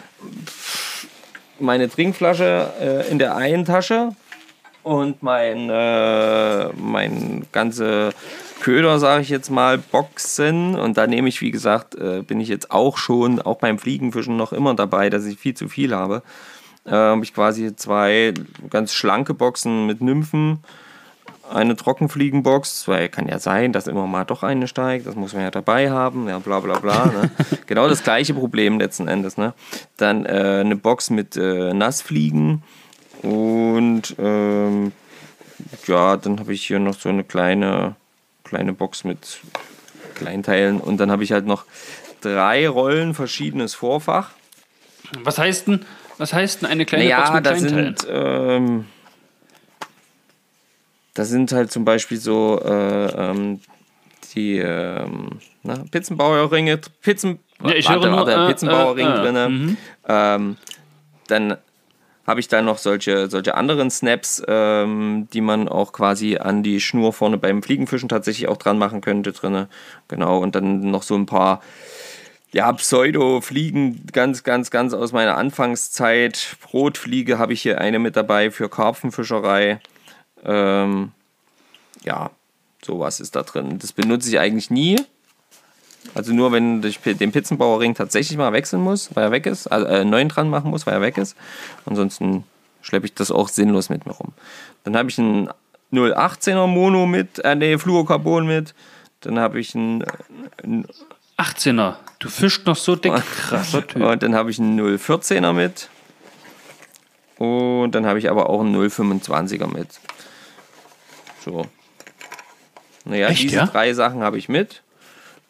meine Trinkflasche äh, in der einen Tasche und mein, äh, mein ganze Köder, sage ich jetzt mal, Boxen. Und da nehme ich, wie gesagt, äh, bin ich jetzt auch schon, auch beim Fliegenfischen noch immer dabei, dass ich viel zu viel habe. Äh, habe ich quasi zwei ganz schlanke Boxen mit Nymphen, eine Trockenfliegenbox, weil kann ja sein, dass immer mal doch eine steigt, das muss man ja dabei haben, ja bla bla bla. Ne? genau das gleiche Problem letzten Endes. Ne? Dann äh, eine Box mit äh, Nassfliegen und ähm, ja, dann habe ich hier noch so eine kleine, kleine Box mit Kleinteilen und dann habe ich halt noch drei Rollen verschiedenes Vorfach.
Was heißt denn, was heißt denn eine kleine
naja,
Box mit
da
Kleinteilen?
sind, ähm, da sind halt zum Beispiel so äh, ähm, die ähm, na, Pizzenbauerringe, Pizzen,
Ja, ich
warte,
höre nur,
warte,
äh,
Pizzenbauerring
äh, äh,
drin. Ähm, dann habe ich da noch solche, solche anderen Snaps, ähm, die man auch quasi an die Schnur vorne beim Fliegenfischen tatsächlich auch dran machen könnte drinne. Genau, und dann noch so ein paar ja, Pseudo-Fliegen, ganz, ganz, ganz aus meiner Anfangszeit. Brotfliege habe ich hier eine mit dabei für Karpfenfischerei. Ähm, ja, sowas ist da drin. Das benutze ich eigentlich nie. Also nur, wenn ich den Pizzenbauerring tatsächlich mal wechseln muss, weil er weg ist, also äh, neuen dran machen muss, weil er weg ist. Ansonsten schleppe ich das auch sinnlos mit mir rum. Dann habe ich einen 018er Mono mit, äh, nee, Fluorocarbon mit. Dann habe ich einen, einen
18er. Du fischst noch so dick. Krasser Typ.
und dann habe ich einen 014er mit. Und dann habe ich aber auch einen 025er mit. So. Naja,
Echt,
diese
ja?
drei Sachen habe ich mit.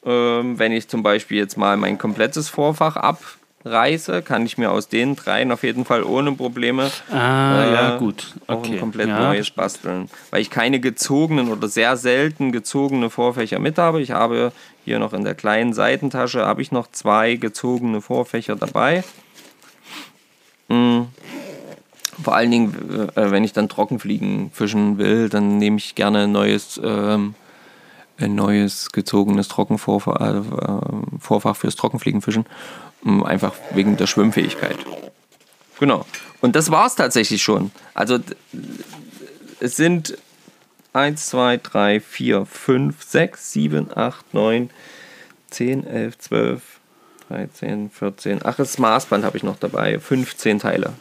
Ähm, wenn ich zum Beispiel jetzt mal mein komplettes Vorfach abreiße, kann ich mir aus den dreien auf jeden Fall ohne Probleme
Ah,
äh,
ja, gut.
auch
Okay.
ein komplett
ja,
neues basteln. Weil ich keine gezogenen oder sehr selten gezogene Vorfächer mit habe. Ich habe hier noch in der kleinen Seitentasche habe ich noch zwei gezogene Vorfächer dabei. Mm. Vor allen Dingen, äh, wenn ich dann Trockenfliegen fischen will, dann nehme ich gerne ein neues, ähm, ein neues gezogenes Trockenvorfach äh, fürs Trockenfliegenfischen. Mm, Einfach wegen der Schwimmfähigkeit. Genau. Und das war es tatsächlich schon. Also es sind 1, 2, 3, 4, 5, 6, 7, 8, 9, 10, 11, 12, 13, 14. Ach, das Maßband habe ich noch dabei. 15 Teile.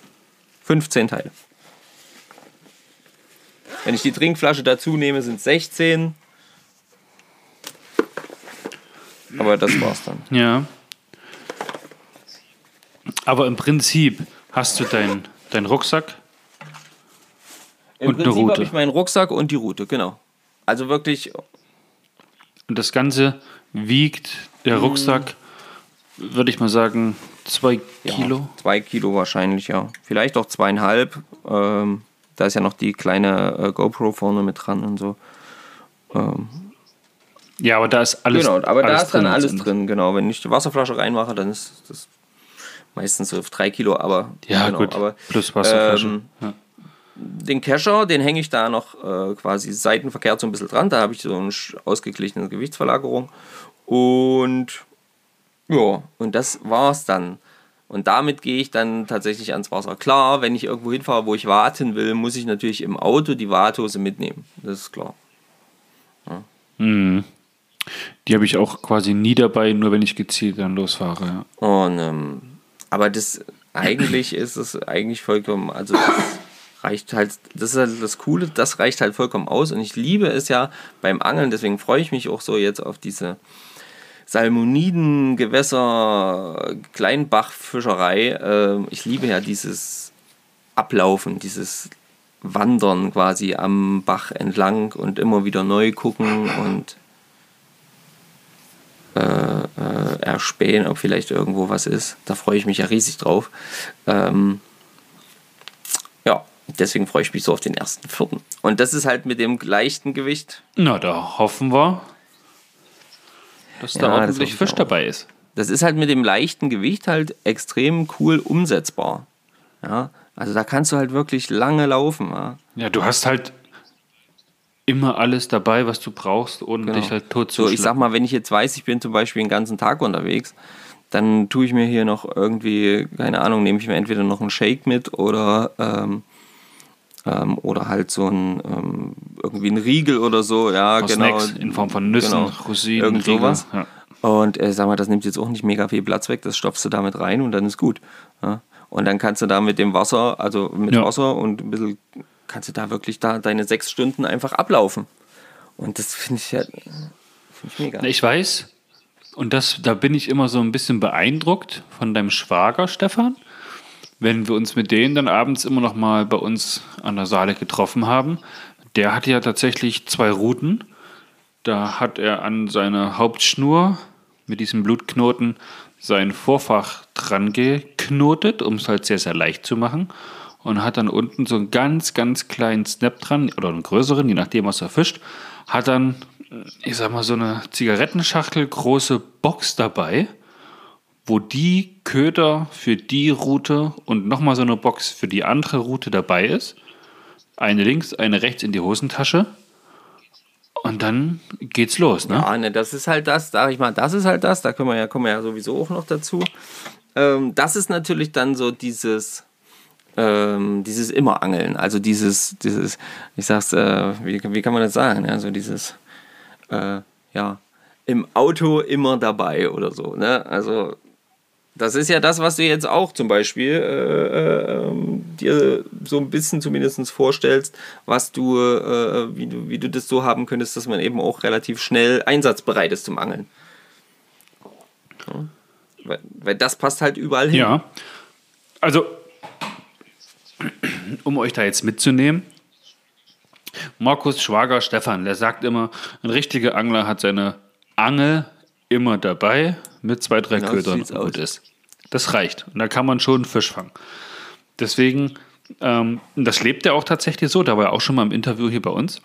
15 Teile. Wenn ich die Trinkflasche dazu nehme, sind 16. Aber das war's dann.
Ja. Aber im Prinzip hast du deinen dein Rucksack.
Im
Und eine
Prinzip
Route.
habe ich meinen Rucksack und die Route, genau. Also wirklich
Und das Ganze wiegt der
Mhm.
Rucksack, würde ich mal sagen, zwei
Ja,
Kilo.
Zwei Kilo wahrscheinlich, ja. Vielleicht auch zweieinhalb. Ähm, da ist ja noch die kleine äh, GoPro vorne mit dran und so.
Ja, aber da ist alles
genau, aber da
alles
ist dann alles
letztendlich.
drin, genau. Wenn ich die Wasserflasche reinmache, dann ist das meistens so auf drei Kilo, aber
Ja,
genau,
gut.
aber
Plus Wasserflasche.
ähm,
ja.
den Kescher, den hänge ich da noch äh, quasi seitenverkehrt so ein bisschen dran. Da habe ich so eine ausgeglichene Gewichtsverlagerung. Und ja, und das war's dann. Und damit gehe ich dann tatsächlich ans Wasser. Klar, wenn ich irgendwo hinfahre, wo ich warten will, muss ich natürlich im Auto die Warthose mitnehmen. Das ist klar.
Die habe ich auch quasi nie dabei, nur wenn ich gezielt dann losfahre.
Und, ähm, aber das eigentlich ist es eigentlich vollkommen, also das reicht halt, das ist halt das Coole, das reicht halt vollkommen aus. Und ich liebe es ja beim Angeln, deswegen freue ich mich auch so jetzt auf diese Salmoniden, Gewässer, Kleinbachfischerei. Ähm, ich liebe ja dieses Ablaufen, dieses Wandern quasi am Bach entlang und immer wieder neu gucken und äh, erspähen, ob vielleicht irgendwo was ist. Da freue ich mich ja riesig drauf. Ähm, ja, deswegen freue ich mich so auf den ersten vierten. Und das ist halt mit dem leichten Gewicht.
Na, da hoffen wir, dass
Ja,
da
das
ordentlich
ich
Fisch dabei ist.
Das ist halt mit dem leichten Gewicht halt extrem cool umsetzbar. Ja, also da kannst du halt wirklich lange laufen. Ja.
Ja, du hast halt immer alles dabei, was du brauchst, ohne
Genau.
dich halt tot zu
So, ich sag mal, wenn ich jetzt weiß, ich bin zum Beispiel den ganzen Tag unterwegs, dann tue ich mir hier noch irgendwie, keine Ahnung, nehme ich mir entweder noch einen Shake mit oder, ähm, ähm, oder halt so ein, ähm, irgendwie ein Riegel oder so, ja,
Noch
genau.
Snacks in Form von Nüssen,
genau.
Rosinen,
Irgend sowas.
ja.
Und äh, sag mal, das nimmt jetzt auch nicht mega viel Platz weg, das stopfst du damit rein und dann ist gut. Ja? Und dann kannst du da mit dem Wasser, also mit
Ja.
Wasser und ein bisschen, kannst du da wirklich da deine sechs Stunden einfach ablaufen. Und das finde ich ja find ich mega.
Ich weiß, und das, da bin ich immer so ein bisschen beeindruckt von deinem Schwager, Stefan. Wenn wir uns mit denen dann abends immer noch mal bei uns an der Saale getroffen haben, der hat ja tatsächlich zwei Routen. Da hat er an seine Hauptschnur mit diesem Blutknoten sein Vorfach dran geknotet, um es halt sehr, sehr leicht zu machen. Und hat dann unten so einen ganz, ganz kleinen Snap dran, oder einen größeren, je nachdem, was er fischt. Hat dann, ich sag mal, so eine Zigarettenschachtel große Box dabei, wo die Köder für die Route und nochmal so eine Box für die andere Route dabei ist. Eine links, eine rechts in die Hosentasche. Und dann geht's los, ne?
Ja, ne, das ist halt das, sag ich mal, das ist halt das, da können wir ja, kommen wir ja sowieso auch noch dazu. Ähm, das ist natürlich dann so dieses, ähm, dieses Immerangeln, also dieses, dieses, ich sag's, äh, wie, wie kann man das sagen, ja, so dieses, äh, ja, im Auto immer dabei oder so, ne, also das ist ja das, was du jetzt auch zum Beispiel äh, ähm, dir so ein bisschen zumindest vorstellst, was du, äh, wie du, wie du das so haben könntest, dass man eben auch relativ schnell einsatzbereit ist zum Angeln. Ja. Weil, weil das passt halt überall hin.
Ja. Also, um euch da jetzt mitzunehmen, Markus Schwager Stefan, der sagt immer, ein richtiger Angler hat seine Angel immer dabei mit zwei, drei
Genau
Ködern und gut ist. Das reicht. Und da kann man schon Fisch fangen. Deswegen, ähm, das lebt er auch tatsächlich so, da war er auch schon mal im Interview hier bei uns.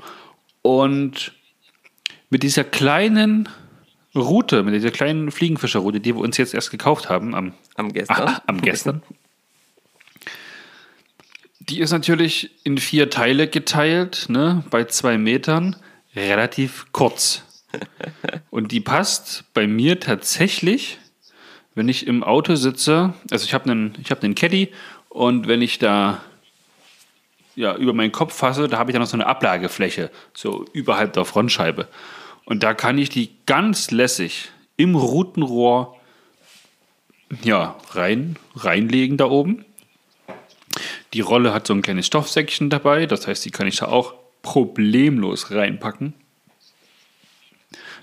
Und mit dieser kleinen Route, mit dieser kleinen Fliegenfischerroute, die wir uns jetzt erst gekauft haben am
Am gestern.
Ah, am gestern. Die ist natürlich in vier Teile geteilt, ne, bei zwei Metern, relativ kurz. Und die passt bei mir tatsächlich, wenn ich im Auto sitze, also ich habe einen, ich habe einen Caddy und wenn ich da ja, über meinen Kopf fasse, da habe ich dann noch so eine Ablagefläche, so überhalb der Frontscheibe. Und da kann ich die ganz lässig im Routenrohr ja, rein, reinlegen da oben. Die Rolle hat so ein kleines Stoffsäckchen dabei, das heißt, die kann ich da auch problemlos reinpacken.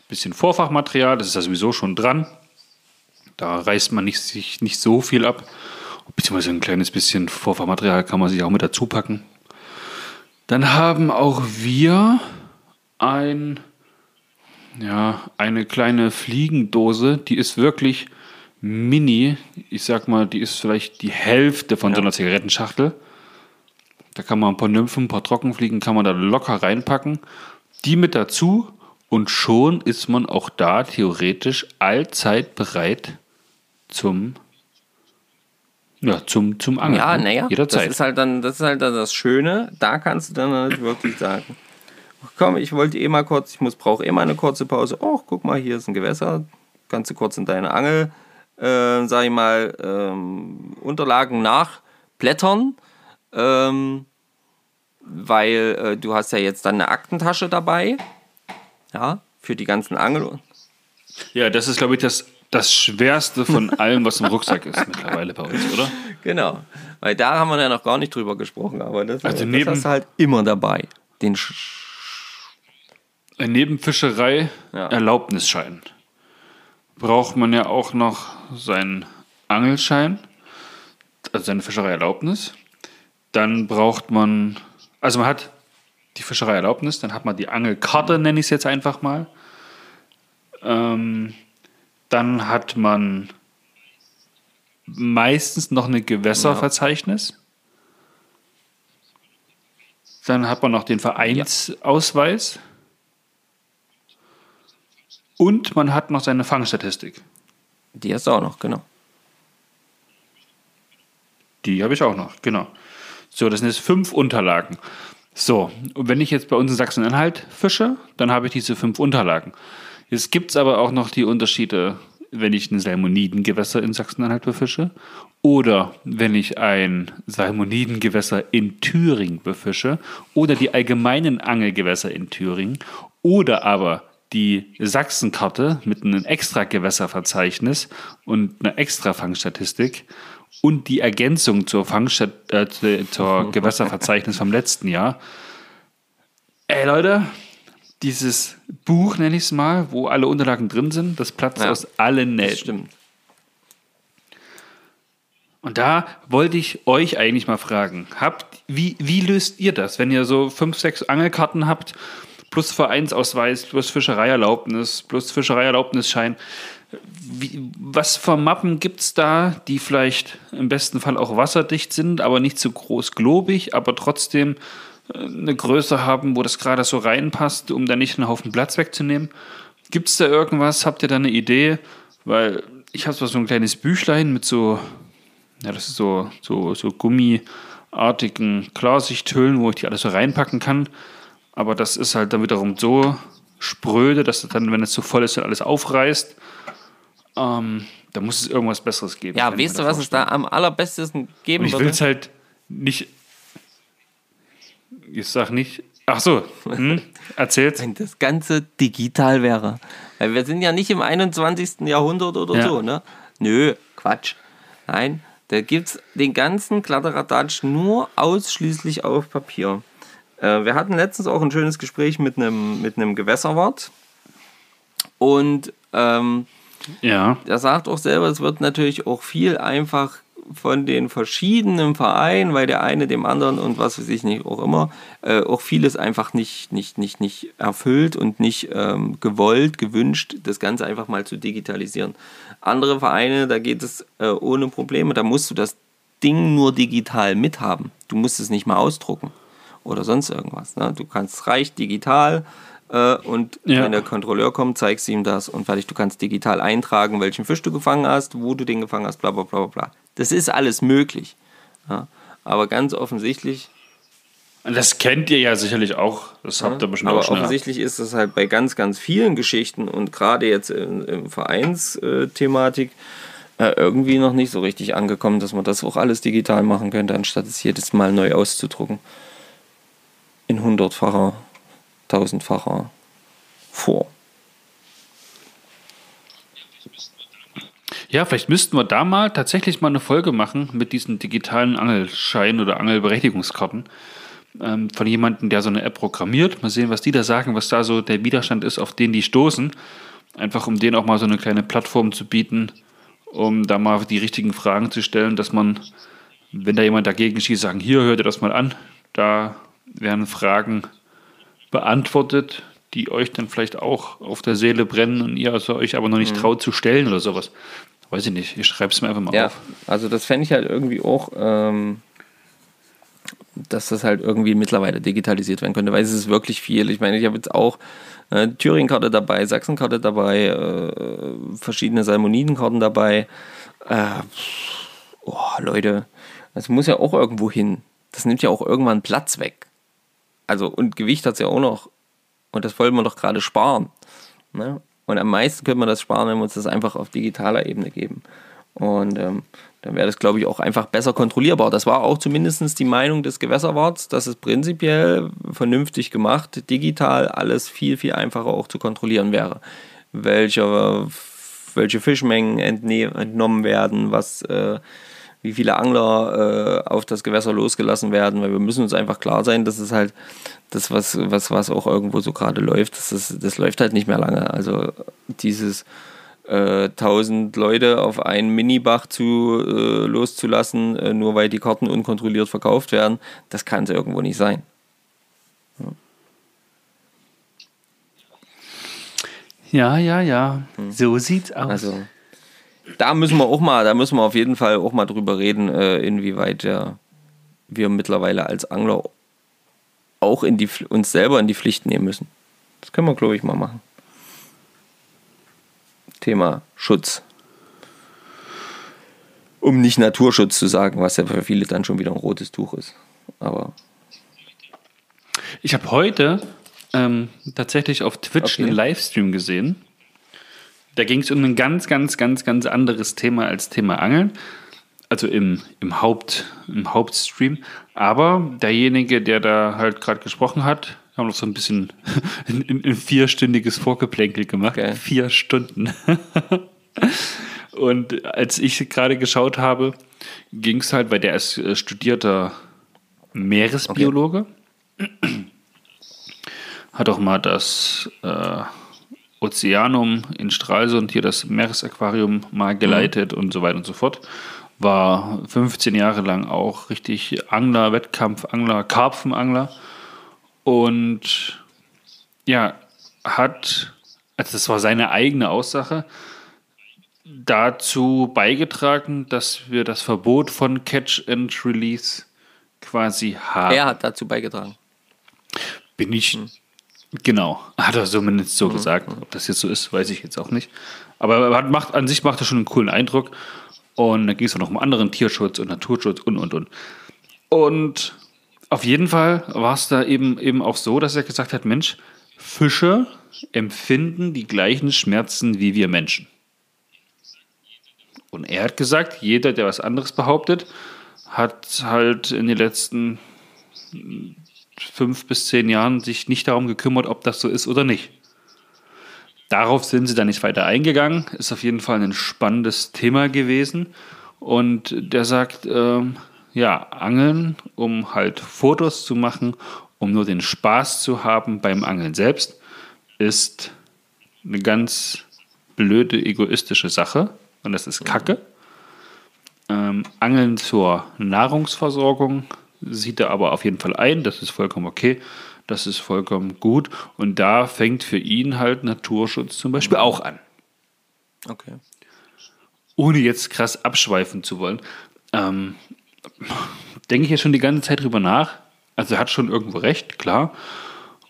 Bisschen Vorfachmaterial, das ist ja sowieso schon dran. Da reißt man nicht, sich nicht so viel ab. Beziehungsweise ein kleines bisschen Vorfachmaterial kann man sich auch mit dazu packen. Dann haben auch wir ein, ja, eine kleine Fliegendose, die ist wirklich mini. Ich sag mal, die ist vielleicht die Hälfte von so einer Zigarettenschachtel. Da kann man ein paar Nymphen, ein paar Trockenfliegen kann man da locker reinpacken. Die mit dazu und schon ist man auch da theoretisch allzeit bereit zum ja, zum, zum Angeln.
Ja,
ne?
naja, das
Jederzeit.
ist halt dann, das ist halt dann das Schöne. Da kannst du dann halt wirklich sagen, komm, ich wollte eh mal kurz, ich muss brauche eh mal eine kurze Pause. Oh, guck mal, hier ist ein Gewässer. Kannst du kurz in deine Angel, äh, sag ich mal, ähm, Unterlagen nachblättern. Ähm, weil äh, du hast ja jetzt dann eine Aktentasche dabei. Ja, für die ganzen Angel.
Ja, das ist, glaube ich, das, das Schwerste von allem, was im Rucksack ist mittlerweile bei uns, oder?
Genau. Weil da haben wir ja noch gar nicht drüber gesprochen, aber das,
Also
das
neben-
hast du halt immer dabei. Den Sch
Neben Fischerei
Ja.
Erlaubnisschein braucht man ja auch noch seinen Angelschein, also seine Fischereierlaubnis. Dann braucht man, also man hat die Fischereierlaubnis, dann hat man die Angelkarte, nenne ich es jetzt einfach mal. Ähm, dann hat man meistens noch ein Gewässerverzeichnis. Dann hat man noch den Vereinsausweis. Und man hat noch seine Fangstatistik.
Die hast du auch noch, genau.
Die habe ich auch noch, genau. So, das sind jetzt fünf Unterlagen. So, und wenn ich jetzt bei uns in Sachsen-Anhalt fische, dann habe ich diese fünf Unterlagen. Jetzt gibt es aber auch noch die Unterschiede, wenn ich ein Salmonidengewässer in Sachsen-Anhalt befische oder wenn ich ein Salmonidengewässer in Thüringen befische oder die allgemeinen Angelgewässer in Thüringen oder aber die Sachsenkarte mit einem extra Gewässerverzeichnis und einer extra Fangstatistik und die Ergänzung zur, Fangstat äh, zur Gewässerverzeichnis vom letzten Jahr. Ey Leute, dieses Buch nenne ich es mal, wo alle Unterlagen drin sind, das platzt
Ja,
aus allen Nähten.
Das stimmt.
Und da wollte ich euch eigentlich mal fragen, habt, wie, wie löst ihr das, wenn ihr so fünf, sechs Angelkarten habt, plus Vereinsausweis, plus Fischereierlaubnis, plus Fischereierlaubnisschein? Wie, was für Mappen gibt es da, die vielleicht im besten Fall auch wasserdicht sind, aber nicht zu groß globig, aber trotzdem äh, eine Größe haben, wo das gerade so reinpasst, um da nicht einen Haufen Platz wegzunehmen? Gibt es da irgendwas? Habt ihr da eine Idee? Weil ich habe so ein kleines Büchlein mit so ja, das ist so, so, so gummiartigen Klarsichthüllen, wo ich die alles so reinpacken kann. Aber das ist halt dann wiederum so spröde, dass das dann, wenn es zu voll ist, alles aufreißt. Ähm, da muss es irgendwas Besseres geben.
Ja,
ich
weißt du, was es da am allerbesten geben
Und ich will
würde?
es halt nicht. Ich sag nicht. Ach so, hm, erzählt.
Wenn das Ganze digital wäre. Weil wir sind ja nicht im 21. Jahrhundert oder
Ja.
so, ne? Nö, Quatsch. Nein, da gibt es den ganzen Kladderadatsch nur ausschließlich auf Papier. Äh, wir hatten letztens auch ein schönes Gespräch mit einem mit einem Gewässerwart. Und ähm,
Ja.
der sagt auch selber, es wird natürlich auch viel einfach von den verschiedenen Vereinen, weil der eine dem anderen und was weiß ich nicht auch immer, äh, auch vieles einfach nicht, nicht, nicht, nicht erfüllt und nicht ähm, gewollt, gewünscht, das Ganze einfach mal zu digitalisieren. Andere Vereine, da geht es äh, ohne Probleme, da musst du das Ding nur digital mithaben. Du musst es nicht mal ausdrucken oder sonst irgendwas. Ne? Du kannst reicht digital äh, und
Ja.
wenn der Kontrolleur kommt, zeigst du ihm das und fertig. Du kannst digital eintragen, welchen Fisch du gefangen hast, wo du den gefangen hast, bla bla bla bla, bla. Das ist alles möglich. Ja? Aber ganz offensichtlich,
Das kennt ihr ja sicherlich auch. Das habt ihr bestimmt
aber
auch schon.
offensichtlich ist das halt bei ganz, ganz vielen Geschichten und gerade jetzt in, im Vereinsthematik äh, irgendwie noch nicht so richtig angekommen, dass man das auch alles digital machen könnte, anstatt es jedes Mal neu auszudrucken. In hundertfacher, tausendfacher Form.
Ja, vielleicht müssten wir da mal tatsächlich mal eine Folge machen mit diesen digitalen Angelscheinen oder Angelberechtigungskarten. Ähm, von jemandem, der so eine App programmiert. Mal sehen, was die da sagen, was da so der Widerstand ist, auf den die stoßen. Einfach um denen auch mal so eine kleine Plattform zu bieten, um da mal die richtigen Fragen zu stellen, dass man, wenn da jemand dagegen schießt, sagen, hier, hört ihr das mal an. Da werden Fragen beantwortet, die euch dann vielleicht auch auf der Seele brennen und ihr also euch aber noch nicht traut zu stellen oder sowas. Weiß ich nicht. Ich schreibe es mir einfach mal
Ja,
auf.
also das fände ich halt irgendwie auch, ähm, dass das halt irgendwie mittlerweile digitalisiert werden könnte, weil es ist wirklich viel. Ich meine, ich habe jetzt auch äh, Thüringen-Karte dabei, Sachsen-Karte dabei, äh, verschiedene Salmonidenkarten dabei. Äh, oh, Leute, das muss ja auch irgendwo hin. Das nimmt ja auch irgendwann Platz weg. Also, und Gewicht hat es ja auch noch. Und das wollen wir doch gerade sparen. Ne? Und am meisten können wir das sparen, wenn wir uns das einfach auf digitaler Ebene geben. Und ähm, dann wäre das, glaube ich, auch einfach besser kontrollierbar. Das war auch zumindest die Meinung des Gewässerwarts, dass es prinzipiell vernünftig gemacht, digital alles viel, viel einfacher auch zu kontrollieren wäre. Welche, welche Fischmengen entnommen werden, was, äh, wie viele Angler äh, auf das Gewässer losgelassen werden, weil wir müssen uns einfach klar sein, dass es halt das, was, was, was auch irgendwo so gerade läuft, das, ist, das läuft halt nicht mehr lange. Also dieses äh, 1000 Leute auf einen Minibach zu, äh, loszulassen, äh, nur weil die Karten unkontrolliert verkauft werden, das kann es irgendwo nicht sein.
Ja, ja, ja. So sieht's aus.
Also da müssen wir auch mal, da müssen wir auf jeden Fall auch mal drüber reden, äh, inwieweit ja, wir mittlerweile als Angler auch in die, uns selber in die Pflicht nehmen müssen. Das können wir, glaube ich, mal machen. Thema Schutz. Um nicht Naturschutz zu sagen, was ja für viele dann schon wieder ein rotes Tuch ist. Aber
Ich habe heute ähm, tatsächlich auf Twitch
Okay.
einen Livestream gesehen. Da ging es um ein ganz, ganz, ganz, ganz anderes Thema als Thema Angeln. Also im, im, Haupt, im Hauptstream. Aber derjenige, der da halt gerade gesprochen hat, haben noch so ein bisschen ein, ein, vierstündiges Vorgeplänkel gemacht.
Okay.
Vier Stunden. Und als ich gerade geschaut habe, ging es halt, weil der ist äh, studierter Meeresbiologe. Hat auch mal das äh, Ozeanum in Stralsund, hier das Meeresaquarium, mal geleitet und so weiter und so fort. War 15 Jahre lang auch richtig Angler, Wettkampfangler, Karpfenangler. Und ja, hat, also das war seine eigene Aussage, dazu beigetragen, dass wir das Verbot von Catch and Release quasi haben.
Er hat dazu beigetragen.
Bin ich. Genau, hat er zumindest so gesagt. Ob das jetzt so ist, weiß ich jetzt auch nicht. Aber er hat, macht, an sich macht er schon einen coolen Eindruck. Und dann ging es auch noch um anderen Tierschutz und Naturschutz und und und. Und auf jeden Fall war es da eben, eben auch so, dass er gesagt hat: Mensch, Fische empfinden die gleichen Schmerzen wie wir Menschen. Und er hat gesagt, jeder, der was anderes behauptet, hat halt in den letzten fünf bis zehn Jahren sich nicht darum gekümmert, ob das so ist oder nicht. Darauf sind sie dann nicht weiter eingegangen. Ist auf jeden Fall ein spannendes Thema gewesen. Und der sagt, ähm, ja, Angeln, um halt Fotos zu machen, um nur den Spaß zu haben beim Angeln selbst, ist eine ganz blöde, egoistische Sache. Und das ist Kacke. Ähm, Angeln zur Nahrungsversorgung sieht er aber auf jeden Fall ein. Das ist vollkommen okay. Das ist vollkommen gut. Und da fängt für ihn halt Naturschutz zum Beispiel auch an.
Okay.
Ohne jetzt krass abschweifen zu wollen, ähm, denke ich ja schon die ganze Zeit drüber nach. Also er hat schon irgendwo recht, klar.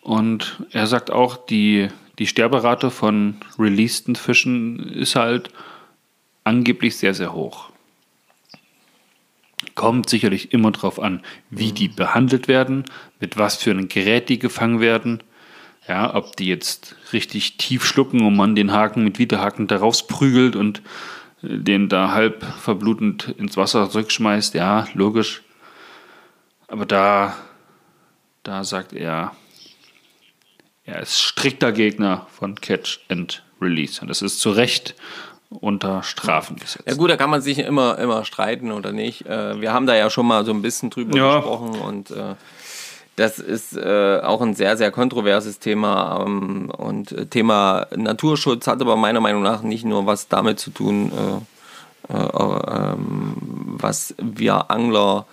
Und er sagt auch, die, die Sterberate von releaseden Fischen ist halt angeblich sehr, sehr hoch. Kommt sicherlich immer drauf an, wie die behandelt werden, mit was für einem Gerät die gefangen werden. Ja, ob die jetzt richtig tief schlucken und man den Haken mit Widerhaken da rausprügelt und äh, den da halb verblutend ins Wasser zurückschmeißt, ja, logisch. Aber da, da sagt er, er ist strikter Gegner von Catch and Release. Und das ist zu Recht unter Strafen gesetzt.
Ja gut, da kann man sich immer, immer streiten oder nicht. Äh, wir haben da ja schon mal so ein bisschen drüber
Ja.
gesprochen und äh, das ist äh, auch ein sehr, sehr kontroverses Thema. Ähm, und Thema Naturschutz hat aber meiner Meinung nach nicht nur was damit zu tun, äh, äh, ähm, was wir Angler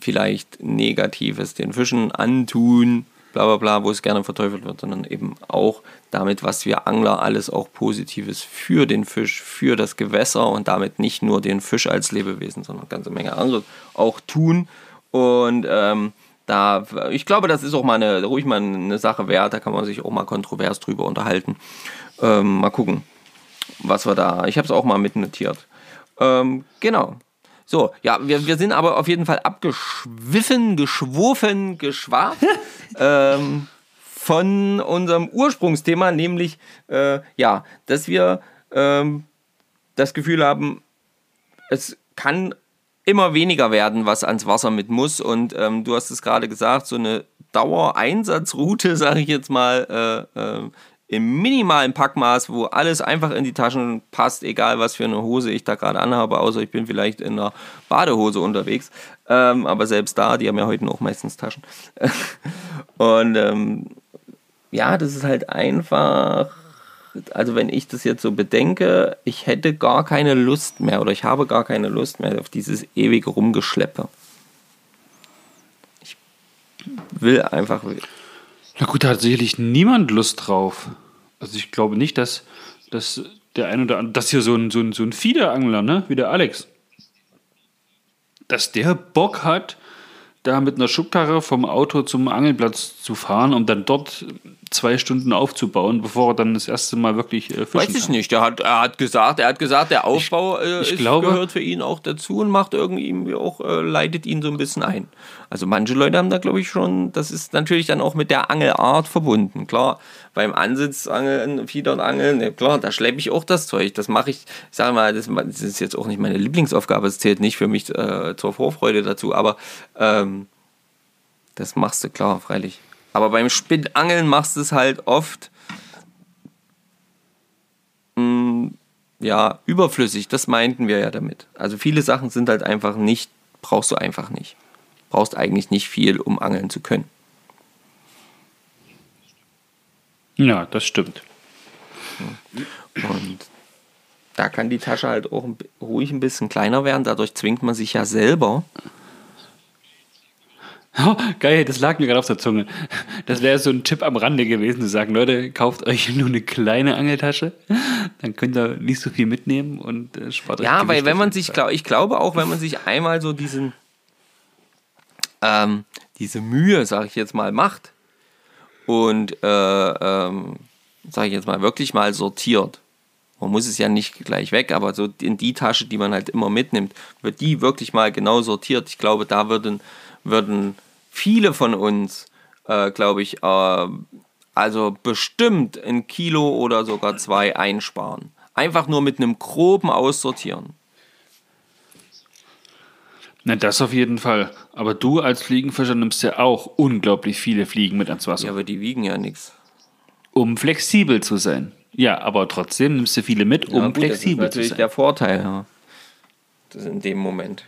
vielleicht Negatives den Fischen antun, bla bla bla, wo es gerne verteufelt wird, sondern eben auch damit, was wir Angler alles auch Positives für den Fisch, für das Gewässer und damit nicht nur den Fisch als Lebewesen, sondern eine ganze Menge anderes auch tun. Und ähm, da, ich glaube, das ist auch mal eine, ruhig mal eine Sache wert, da kann man sich auch mal kontrovers drüber unterhalten. Ähm, mal gucken, was wir da, ich habe es auch mal mitnotiert. Ähm, genau. So, ja, wir, wir sind aber auf jeden Fall abgeschwiffen, geschwofen, geschwaft ähm, von unserem Ursprungsthema, nämlich, äh, ja, dass wir ähm, das Gefühl haben, es kann immer weniger werden, was ans Wasser mit muss. Und ähm, du hast es gerade gesagt, so eine Dauereinsatzroute, sage ich jetzt mal, äh, äh, im minimalen Packmaß, wo alles einfach in die Taschen passt, egal was für eine Hose ich da gerade anhabe, außer ich bin vielleicht in einer Badehose unterwegs. Ähm, aber selbst da, die haben ja heute noch meistens Taschen. Und ähm, ja, das ist halt einfach, also wenn ich das jetzt so bedenke, ich hätte gar keine Lust mehr oder ich habe gar keine Lust mehr auf dieses ewige Rumgeschleppe. Ich will einfach,
Na gut, da hat sicherlich niemand Lust drauf. Also ich glaube nicht, dass, dass der ein oder andere, das hier so ein, so ein, so ein Fiederangler, ne, wie der Alex, dass der Bock hat, da mit einer Schubkarre vom Auto zum Angelplatz zu fahren, um dann dort zwei Stunden aufzubauen, bevor er dann das erste Mal wirklich äh, fischen
Weiß ich nicht. Er hat, er hat gesagt, er hat gesagt, der Aufbau äh,
ich
ist,
glaube-
gehört für ihn auch dazu und macht irgendwie auch, äh, leitet ihn so ein bisschen ein. Also manche Leute haben da, glaube ich, schon, das ist natürlich dann auch mit der Angelart verbunden. Klar, beim Ansitzangeln, Fiedernangeln, ne, klar, da schleppe ich auch das Zeug. Das mache ich, ich sage mal, das, das ist jetzt auch nicht meine Lieblingsaufgabe, es zählt nicht für mich äh, zur Vorfreude dazu, aber ähm, das machst du klar, freilich. Aber beim Spinnangeln machst du es halt oft mh, ja, überflüssig, das meinten wir ja damit. Also viele Sachen sind halt einfach nicht, brauchst du einfach nicht. Brauchst eigentlich nicht viel, um angeln zu können.
Ja, das stimmt.
Und da kann die Tasche halt auch ruhig ein bisschen kleiner werden. Dadurch zwingt man sich ja selber.
Oh, geil, das lag mir gerade auf der Zunge. Das wäre so ein Tipp am Rande gewesen, zu sagen, Leute, kauft euch nur eine kleine Angeltasche, dann könnt ihr nicht so viel mitnehmen und äh, spart euch
Ja, weil wenn man sich, glaub, ich glaube auch, wenn man sich einmal so diesen, ähm, diese Mühe, sag ich jetzt mal, macht und, äh, ähm, sag ich jetzt mal, wirklich mal sortiert. Man muss es ja nicht gleich weg, aber so in die Tasche, die man halt immer mitnimmt, wird die wirklich mal genau sortiert. Ich glaube, da würden, würden viele von uns, äh, glaube ich, äh, also bestimmt ein Kilo oder sogar zwei einsparen. Einfach nur mit einem groben Aussortieren.
Na, das auf jeden Fall. Aber du als Fliegenfischer nimmst ja auch unglaublich viele Fliegen mit ans Wasser,
Ja, aber die wiegen ja nichts.
um flexibel zu sein. Ja, aber trotzdem nimmst du viele mit, um flexibel zu sein.
der Vorteil, ja. Das ist in dem Moment.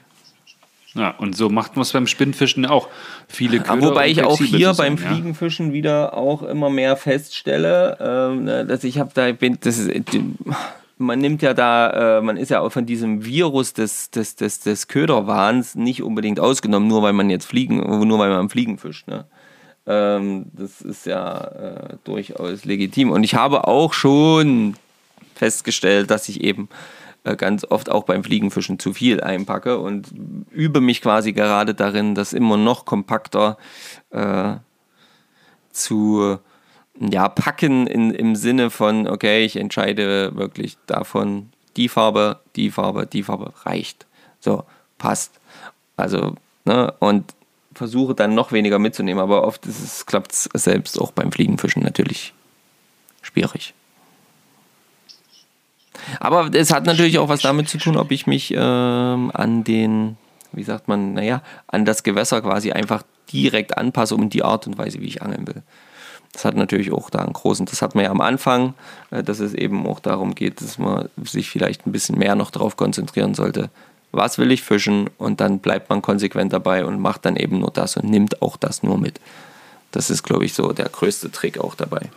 Ja, und so macht man es beim Spinnfischen auch. Viele
Aber
Köder,
wobei ich auch hier
sein,
beim
ja.
Fliegenfischen wieder auch immer mehr feststelle, ne, dass ich habe da bin, das ist, man nimmt ja da, äh, man ist ja auch von diesem Virus des, des, des, des Köderwahns nicht unbedingt ausgenommen, nur weil man jetzt fliegen, nur weil man am Fliegen fischt. Ne? Ähm, das ist ja äh, durchaus legitim. Und ich habe auch schon festgestellt, dass ich eben äh, ganz oft auch beim Fliegenfischen zu viel einpacke und übe mich quasi gerade darin, das immer noch kompakter äh, zu ja, packen in, im Sinne von, okay, ich entscheide wirklich davon, die Farbe, die Farbe, die Farbe reicht. So, passt. Also, ne, und versuche dann noch weniger mitzunehmen, aber oft klappt es selbst auch beim Fliegenfischen natürlich schwierig. Aber es hat natürlich auch was damit zu tun, ob ich mich ähm, an den, wie sagt man, naja, an das Gewässer quasi einfach direkt anpasse, um die Art und Weise, wie ich angeln will. Das hat natürlich auch da einen großen, das hat man ja am Anfang, äh, dass es eben auch darum geht, dass man sich vielleicht ein bisschen mehr noch darauf konzentrieren sollte, was will ich fischen und dann bleibt man konsequent dabei und macht dann eben nur das und nimmt auch das nur mit. Das ist, glaube ich, so der größte Trick auch dabei.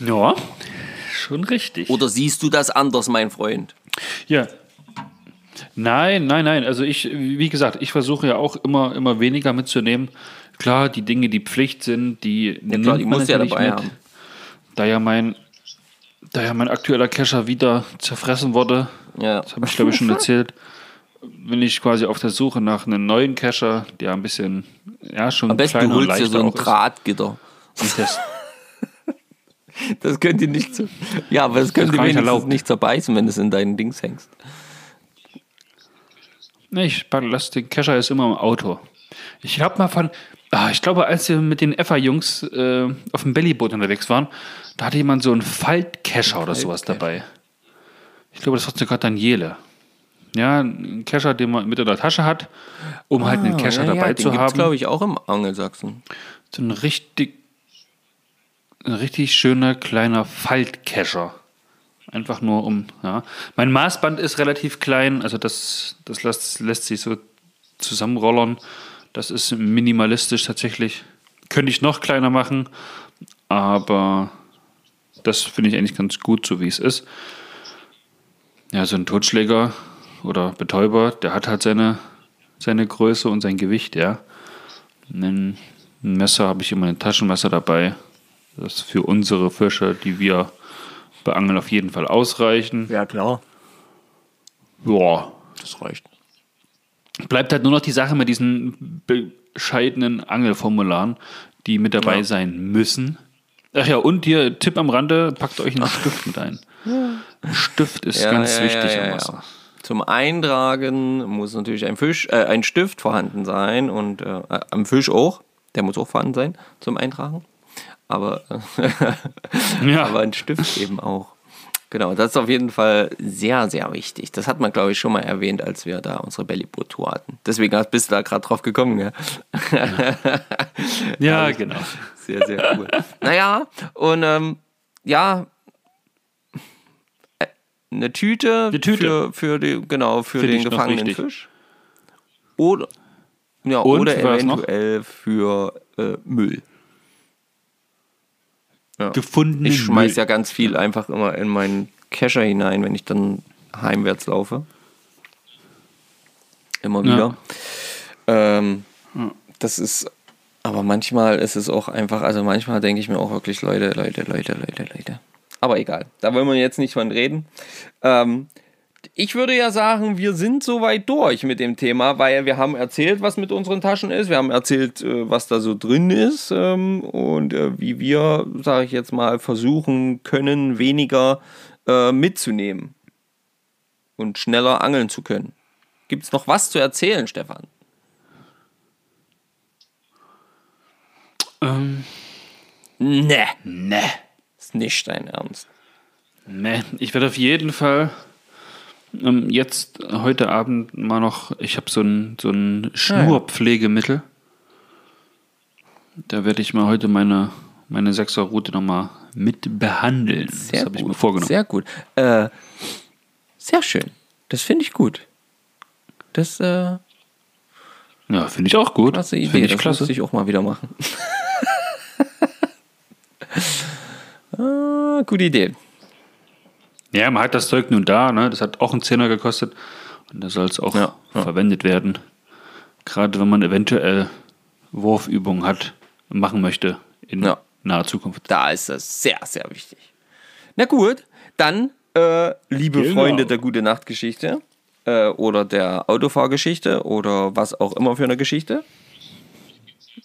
Ja, schon richtig.
Oder siehst du das anders, mein Freund?
Ja. Nein, nein, nein. Also ich, wie gesagt, ich versuche ja auch immer, immer weniger mitzunehmen. Klar, die Dinge, die Pflicht sind, die
Ja, klar, die musst du ja dabei haben.
Da ja mein, da ja mein aktueller Kescher wieder zerfressen wurde,
Ja.
das habe ich glaube ich schon erzählt, bin ich quasi auf der Suche nach einem neuen Kescher, der ein bisschen, ja, schon
Am besten
kleiner
du
und
holst dir so ein. Drahtgitter.
Und das,
Das könnte nicht so. Ja, aber das könnte
gar nicht
wenigstens
erlaubt.
nicht zerbeißen, wenn du es in deinen Dings hängst.
Nee, ich lasse den Kescher ist immer im Auto. Ich habe mal von, ah, ich glaube, als wir mit den FA-Jungs äh, auf dem Bellyboot unterwegs waren, da hatte jemand so einen Faltkescher oder sowas dabei. Ich glaube, das war sogar Daniele. Ja, ein Kescher, den man mit in der Tasche hat, um halt einen Kescher
Ah, ja,
dabei
ja, den
zu
gibt's,
haben.
glaube ich, auch im Angelsachsen.
So ein richtig, ein richtig schöner kleiner Faltkescher. Einfach nur um, ja. Mein Maßband ist relativ klein, also das, das lässt, lässt sich so zusammenrollern. Das ist minimalistisch tatsächlich. Könnte ich noch kleiner machen, aber das finde ich eigentlich ganz gut, so wie es ist. Ja, so ein Totschläger oder Betäuber, der hat halt seine, seine Größe und sein Gewicht, ja. Ein Messer habe ich immer ein Taschenmesser dabei. Das ist für unsere Fische, die wir beangeln, auf jeden Fall ausreichen.
Ja, klar.
Boah.
Das reicht.
Bleibt halt nur noch die Sache mit diesen bescheidenen Angelformularen, die mit dabei
Ja.
sein müssen. Ach ja, und hier, Tipp am Rande, packt euch einen Stift mit ein. Ein Stift ist ganz wichtig am Wasser.
Zum Eintragen muss natürlich ein Fisch, äh, ein Stift vorhanden sein und äh, am Fisch auch. Der muss auch vorhanden sein zum Eintragen. Aber,
Ja.
aber ein Stift eben auch. Genau, das ist auf jeden Fall sehr, sehr wichtig. Das hat man, glaube ich, schon mal erwähnt, als wir da unsere Bellyboot-Tour hatten. Deswegen bist du da gerade drauf gekommen, ja?
Ja, genau.
Sehr, sehr cool. naja, und ähm, ja, eine Tüte,
Eine Tüte.
Für, für, die, genau, für den gefangenen. Fisch. Oder, ja,
Und
oder eventuell für äh, Müll.
Gefunden.
Ich schmeiß ja ganz viel einfach immer in meinen Kescher hinein, wenn ich dann heimwärts laufe. Immer
Ja.
wieder. Ähm, das ist, aber manchmal ist es auch einfach, also manchmal denke ich mir auch wirklich, Leute, Leute, Leute, Leute, Leute. Aber egal, da wollen wir jetzt nicht von reden. Ähm, ich würde ja sagen, wir sind soweit durch mit dem Thema, weil wir haben erzählt, was mit unseren Taschen ist. Wir haben erzählt, äh, was da so drin ist ähm, und äh, wie wir, sage ich jetzt mal, versuchen können, weniger äh, mitzunehmen und schneller angeln zu können. Gibt es noch was zu erzählen, Stefan?
Ähm,
Ne,
ne.
ist nicht dein Ernst.
Ne, ich werde auf jeden Fall jetzt heute Abend mal noch, ich habe so ein, so ein Schnurpflegemittel. Da werde ich mal heute meine, meine Sechser-Route nochmal mit behandeln.
Sehr
das habe ich mir vorgenommen.
Sehr gut. Äh, sehr schön. Das finde ich gut. Das äh,
ja, finde ich auch gut.
klasse Idee.
Finde ich
das
klasse.
muss ich auch mal wieder machen. ah, gute Idee.
Ja, man hat das Zeug nun da, ne? Das hat auch einen Zehner gekostet. Und da soll es auch
Ja, ja.
verwendet werden. Gerade wenn man eventuell Wurfübungen hat, machen möchte in
Ja.
naher Zukunft.
Da ist das sehr, sehr wichtig. Na gut, dann, äh, liebe
Genau.
Freunde der gute Nachtgeschichte äh, oder der Autofahrgeschichte oder was auch immer für eine Geschichte.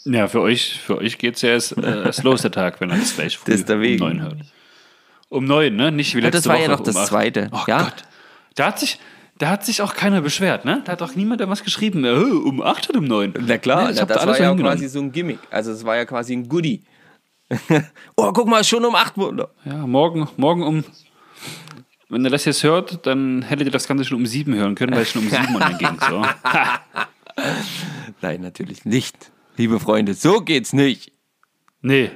Ja, für euch, für euch geht es ja erst, äh, erst los der Tag, wenn ihr es gleich früh um neun hört. Um neun, ne? Nicht wie
Ja,
letzte
das war
Woche
ja noch
um
das
acht.
Zweite.
Oh
Ja.
Gott. Da hat sich, da hat sich auch keiner beschwert, ne? Da hat auch niemand was geschrieben. Äh, um acht oder um neun.
Na klar,
Ne, habt ihr
das
alles
war ja quasi so ein Gimmick. Also es war ja quasi ein Goodie. oh, guck mal, schon um 8 Uhr.
Ja, morgen, morgen um. Wenn ihr das jetzt hört, dann hättet ihr das Ganze schon um sieben hören können, weil es schon um sieben online ging. So.
Nein, natürlich nicht. Liebe Freunde, so geht's nicht.
Nee.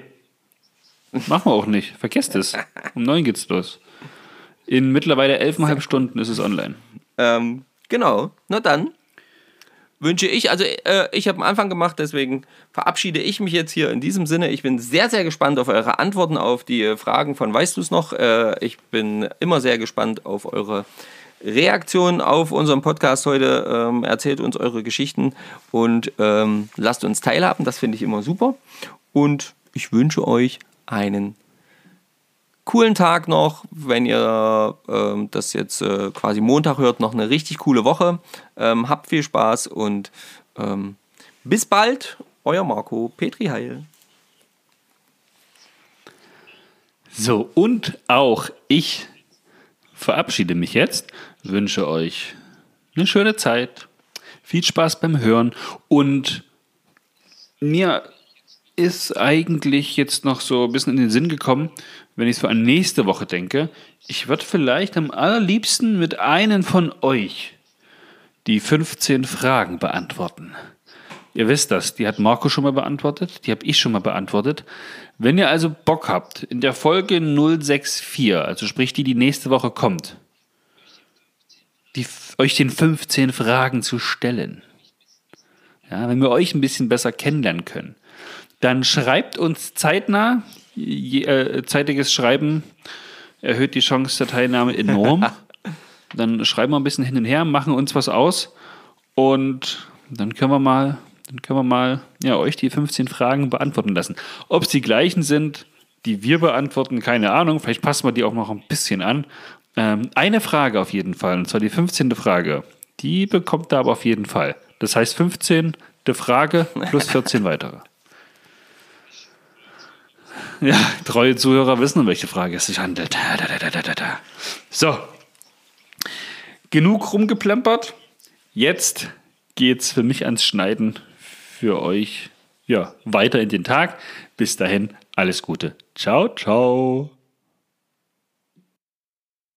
Machen wir auch nicht. Vergesst es. Um neun geht's los. In mittlerweile elfeinhalb Stunden ist es online.
Ähm, genau, na dann wünsche ich, also äh, ich habe am Anfang gemacht, deswegen verabschiede ich mich jetzt hier in diesem Sinne. Ich bin sehr, sehr gespannt auf eure Antworten auf die äh, Fragen von Weißt du es noch? Äh, ich bin immer sehr gespannt auf eure Reaktionen auf unseren Podcast heute. Ähm, erzählt uns eure Geschichten und ähm, lasst uns teilhaben, das finde ich immer super. Und ich wünsche euch einen coolen Tag noch. Wenn ihr ähm, das jetzt äh, quasi Montag hört, noch eine richtig coole Woche. Ähm, habt viel Spaß und ähm, bis bald. Euer Marco Petri Heil.
So, und auch ich verabschiede mich jetzt, wünsche euch eine schöne Zeit, viel Spaß beim Hören und mir ist eigentlich jetzt noch so ein bisschen in den Sinn gekommen, wenn ich so an nächste Woche denke, ich würde vielleicht am allerliebsten mit einem von euch die 15 Fragen beantworten. Ihr wisst das, die hat Marco schon mal beantwortet, die habe ich schon mal beantwortet. Wenn ihr also Bock habt, in der Folge 064, also sprich die, die nächste Woche kommt, die, euch den 15 Fragen zu stellen, ja, wenn wir euch ein bisschen besser kennenlernen können, dann schreibt uns zeitnah, je, äh, zeitiges Schreiben erhöht die Chance der Teilnahme enorm. dann schreiben wir ein bisschen hin und her, machen uns was aus und dann können wir mal, dann können wir mal ja, euch die 15 Fragen beantworten lassen. Ob es die gleichen sind, die wir beantworten, keine Ahnung. Vielleicht passen wir die auch noch ein bisschen an. Ähm, eine Frage auf jeden Fall, und zwar die 15. Frage. Die bekommt er aber auf jeden Fall. Das heißt 15. Frage plus 14 weitere. Ja, treue Zuhörer wissen, um welche Frage es sich handelt. So. Genug rumgeplempert. Jetzt geht's für mich ans Schneiden. Für euch ja, weiter in den Tag. Bis dahin, alles Gute. Ciao, ciao.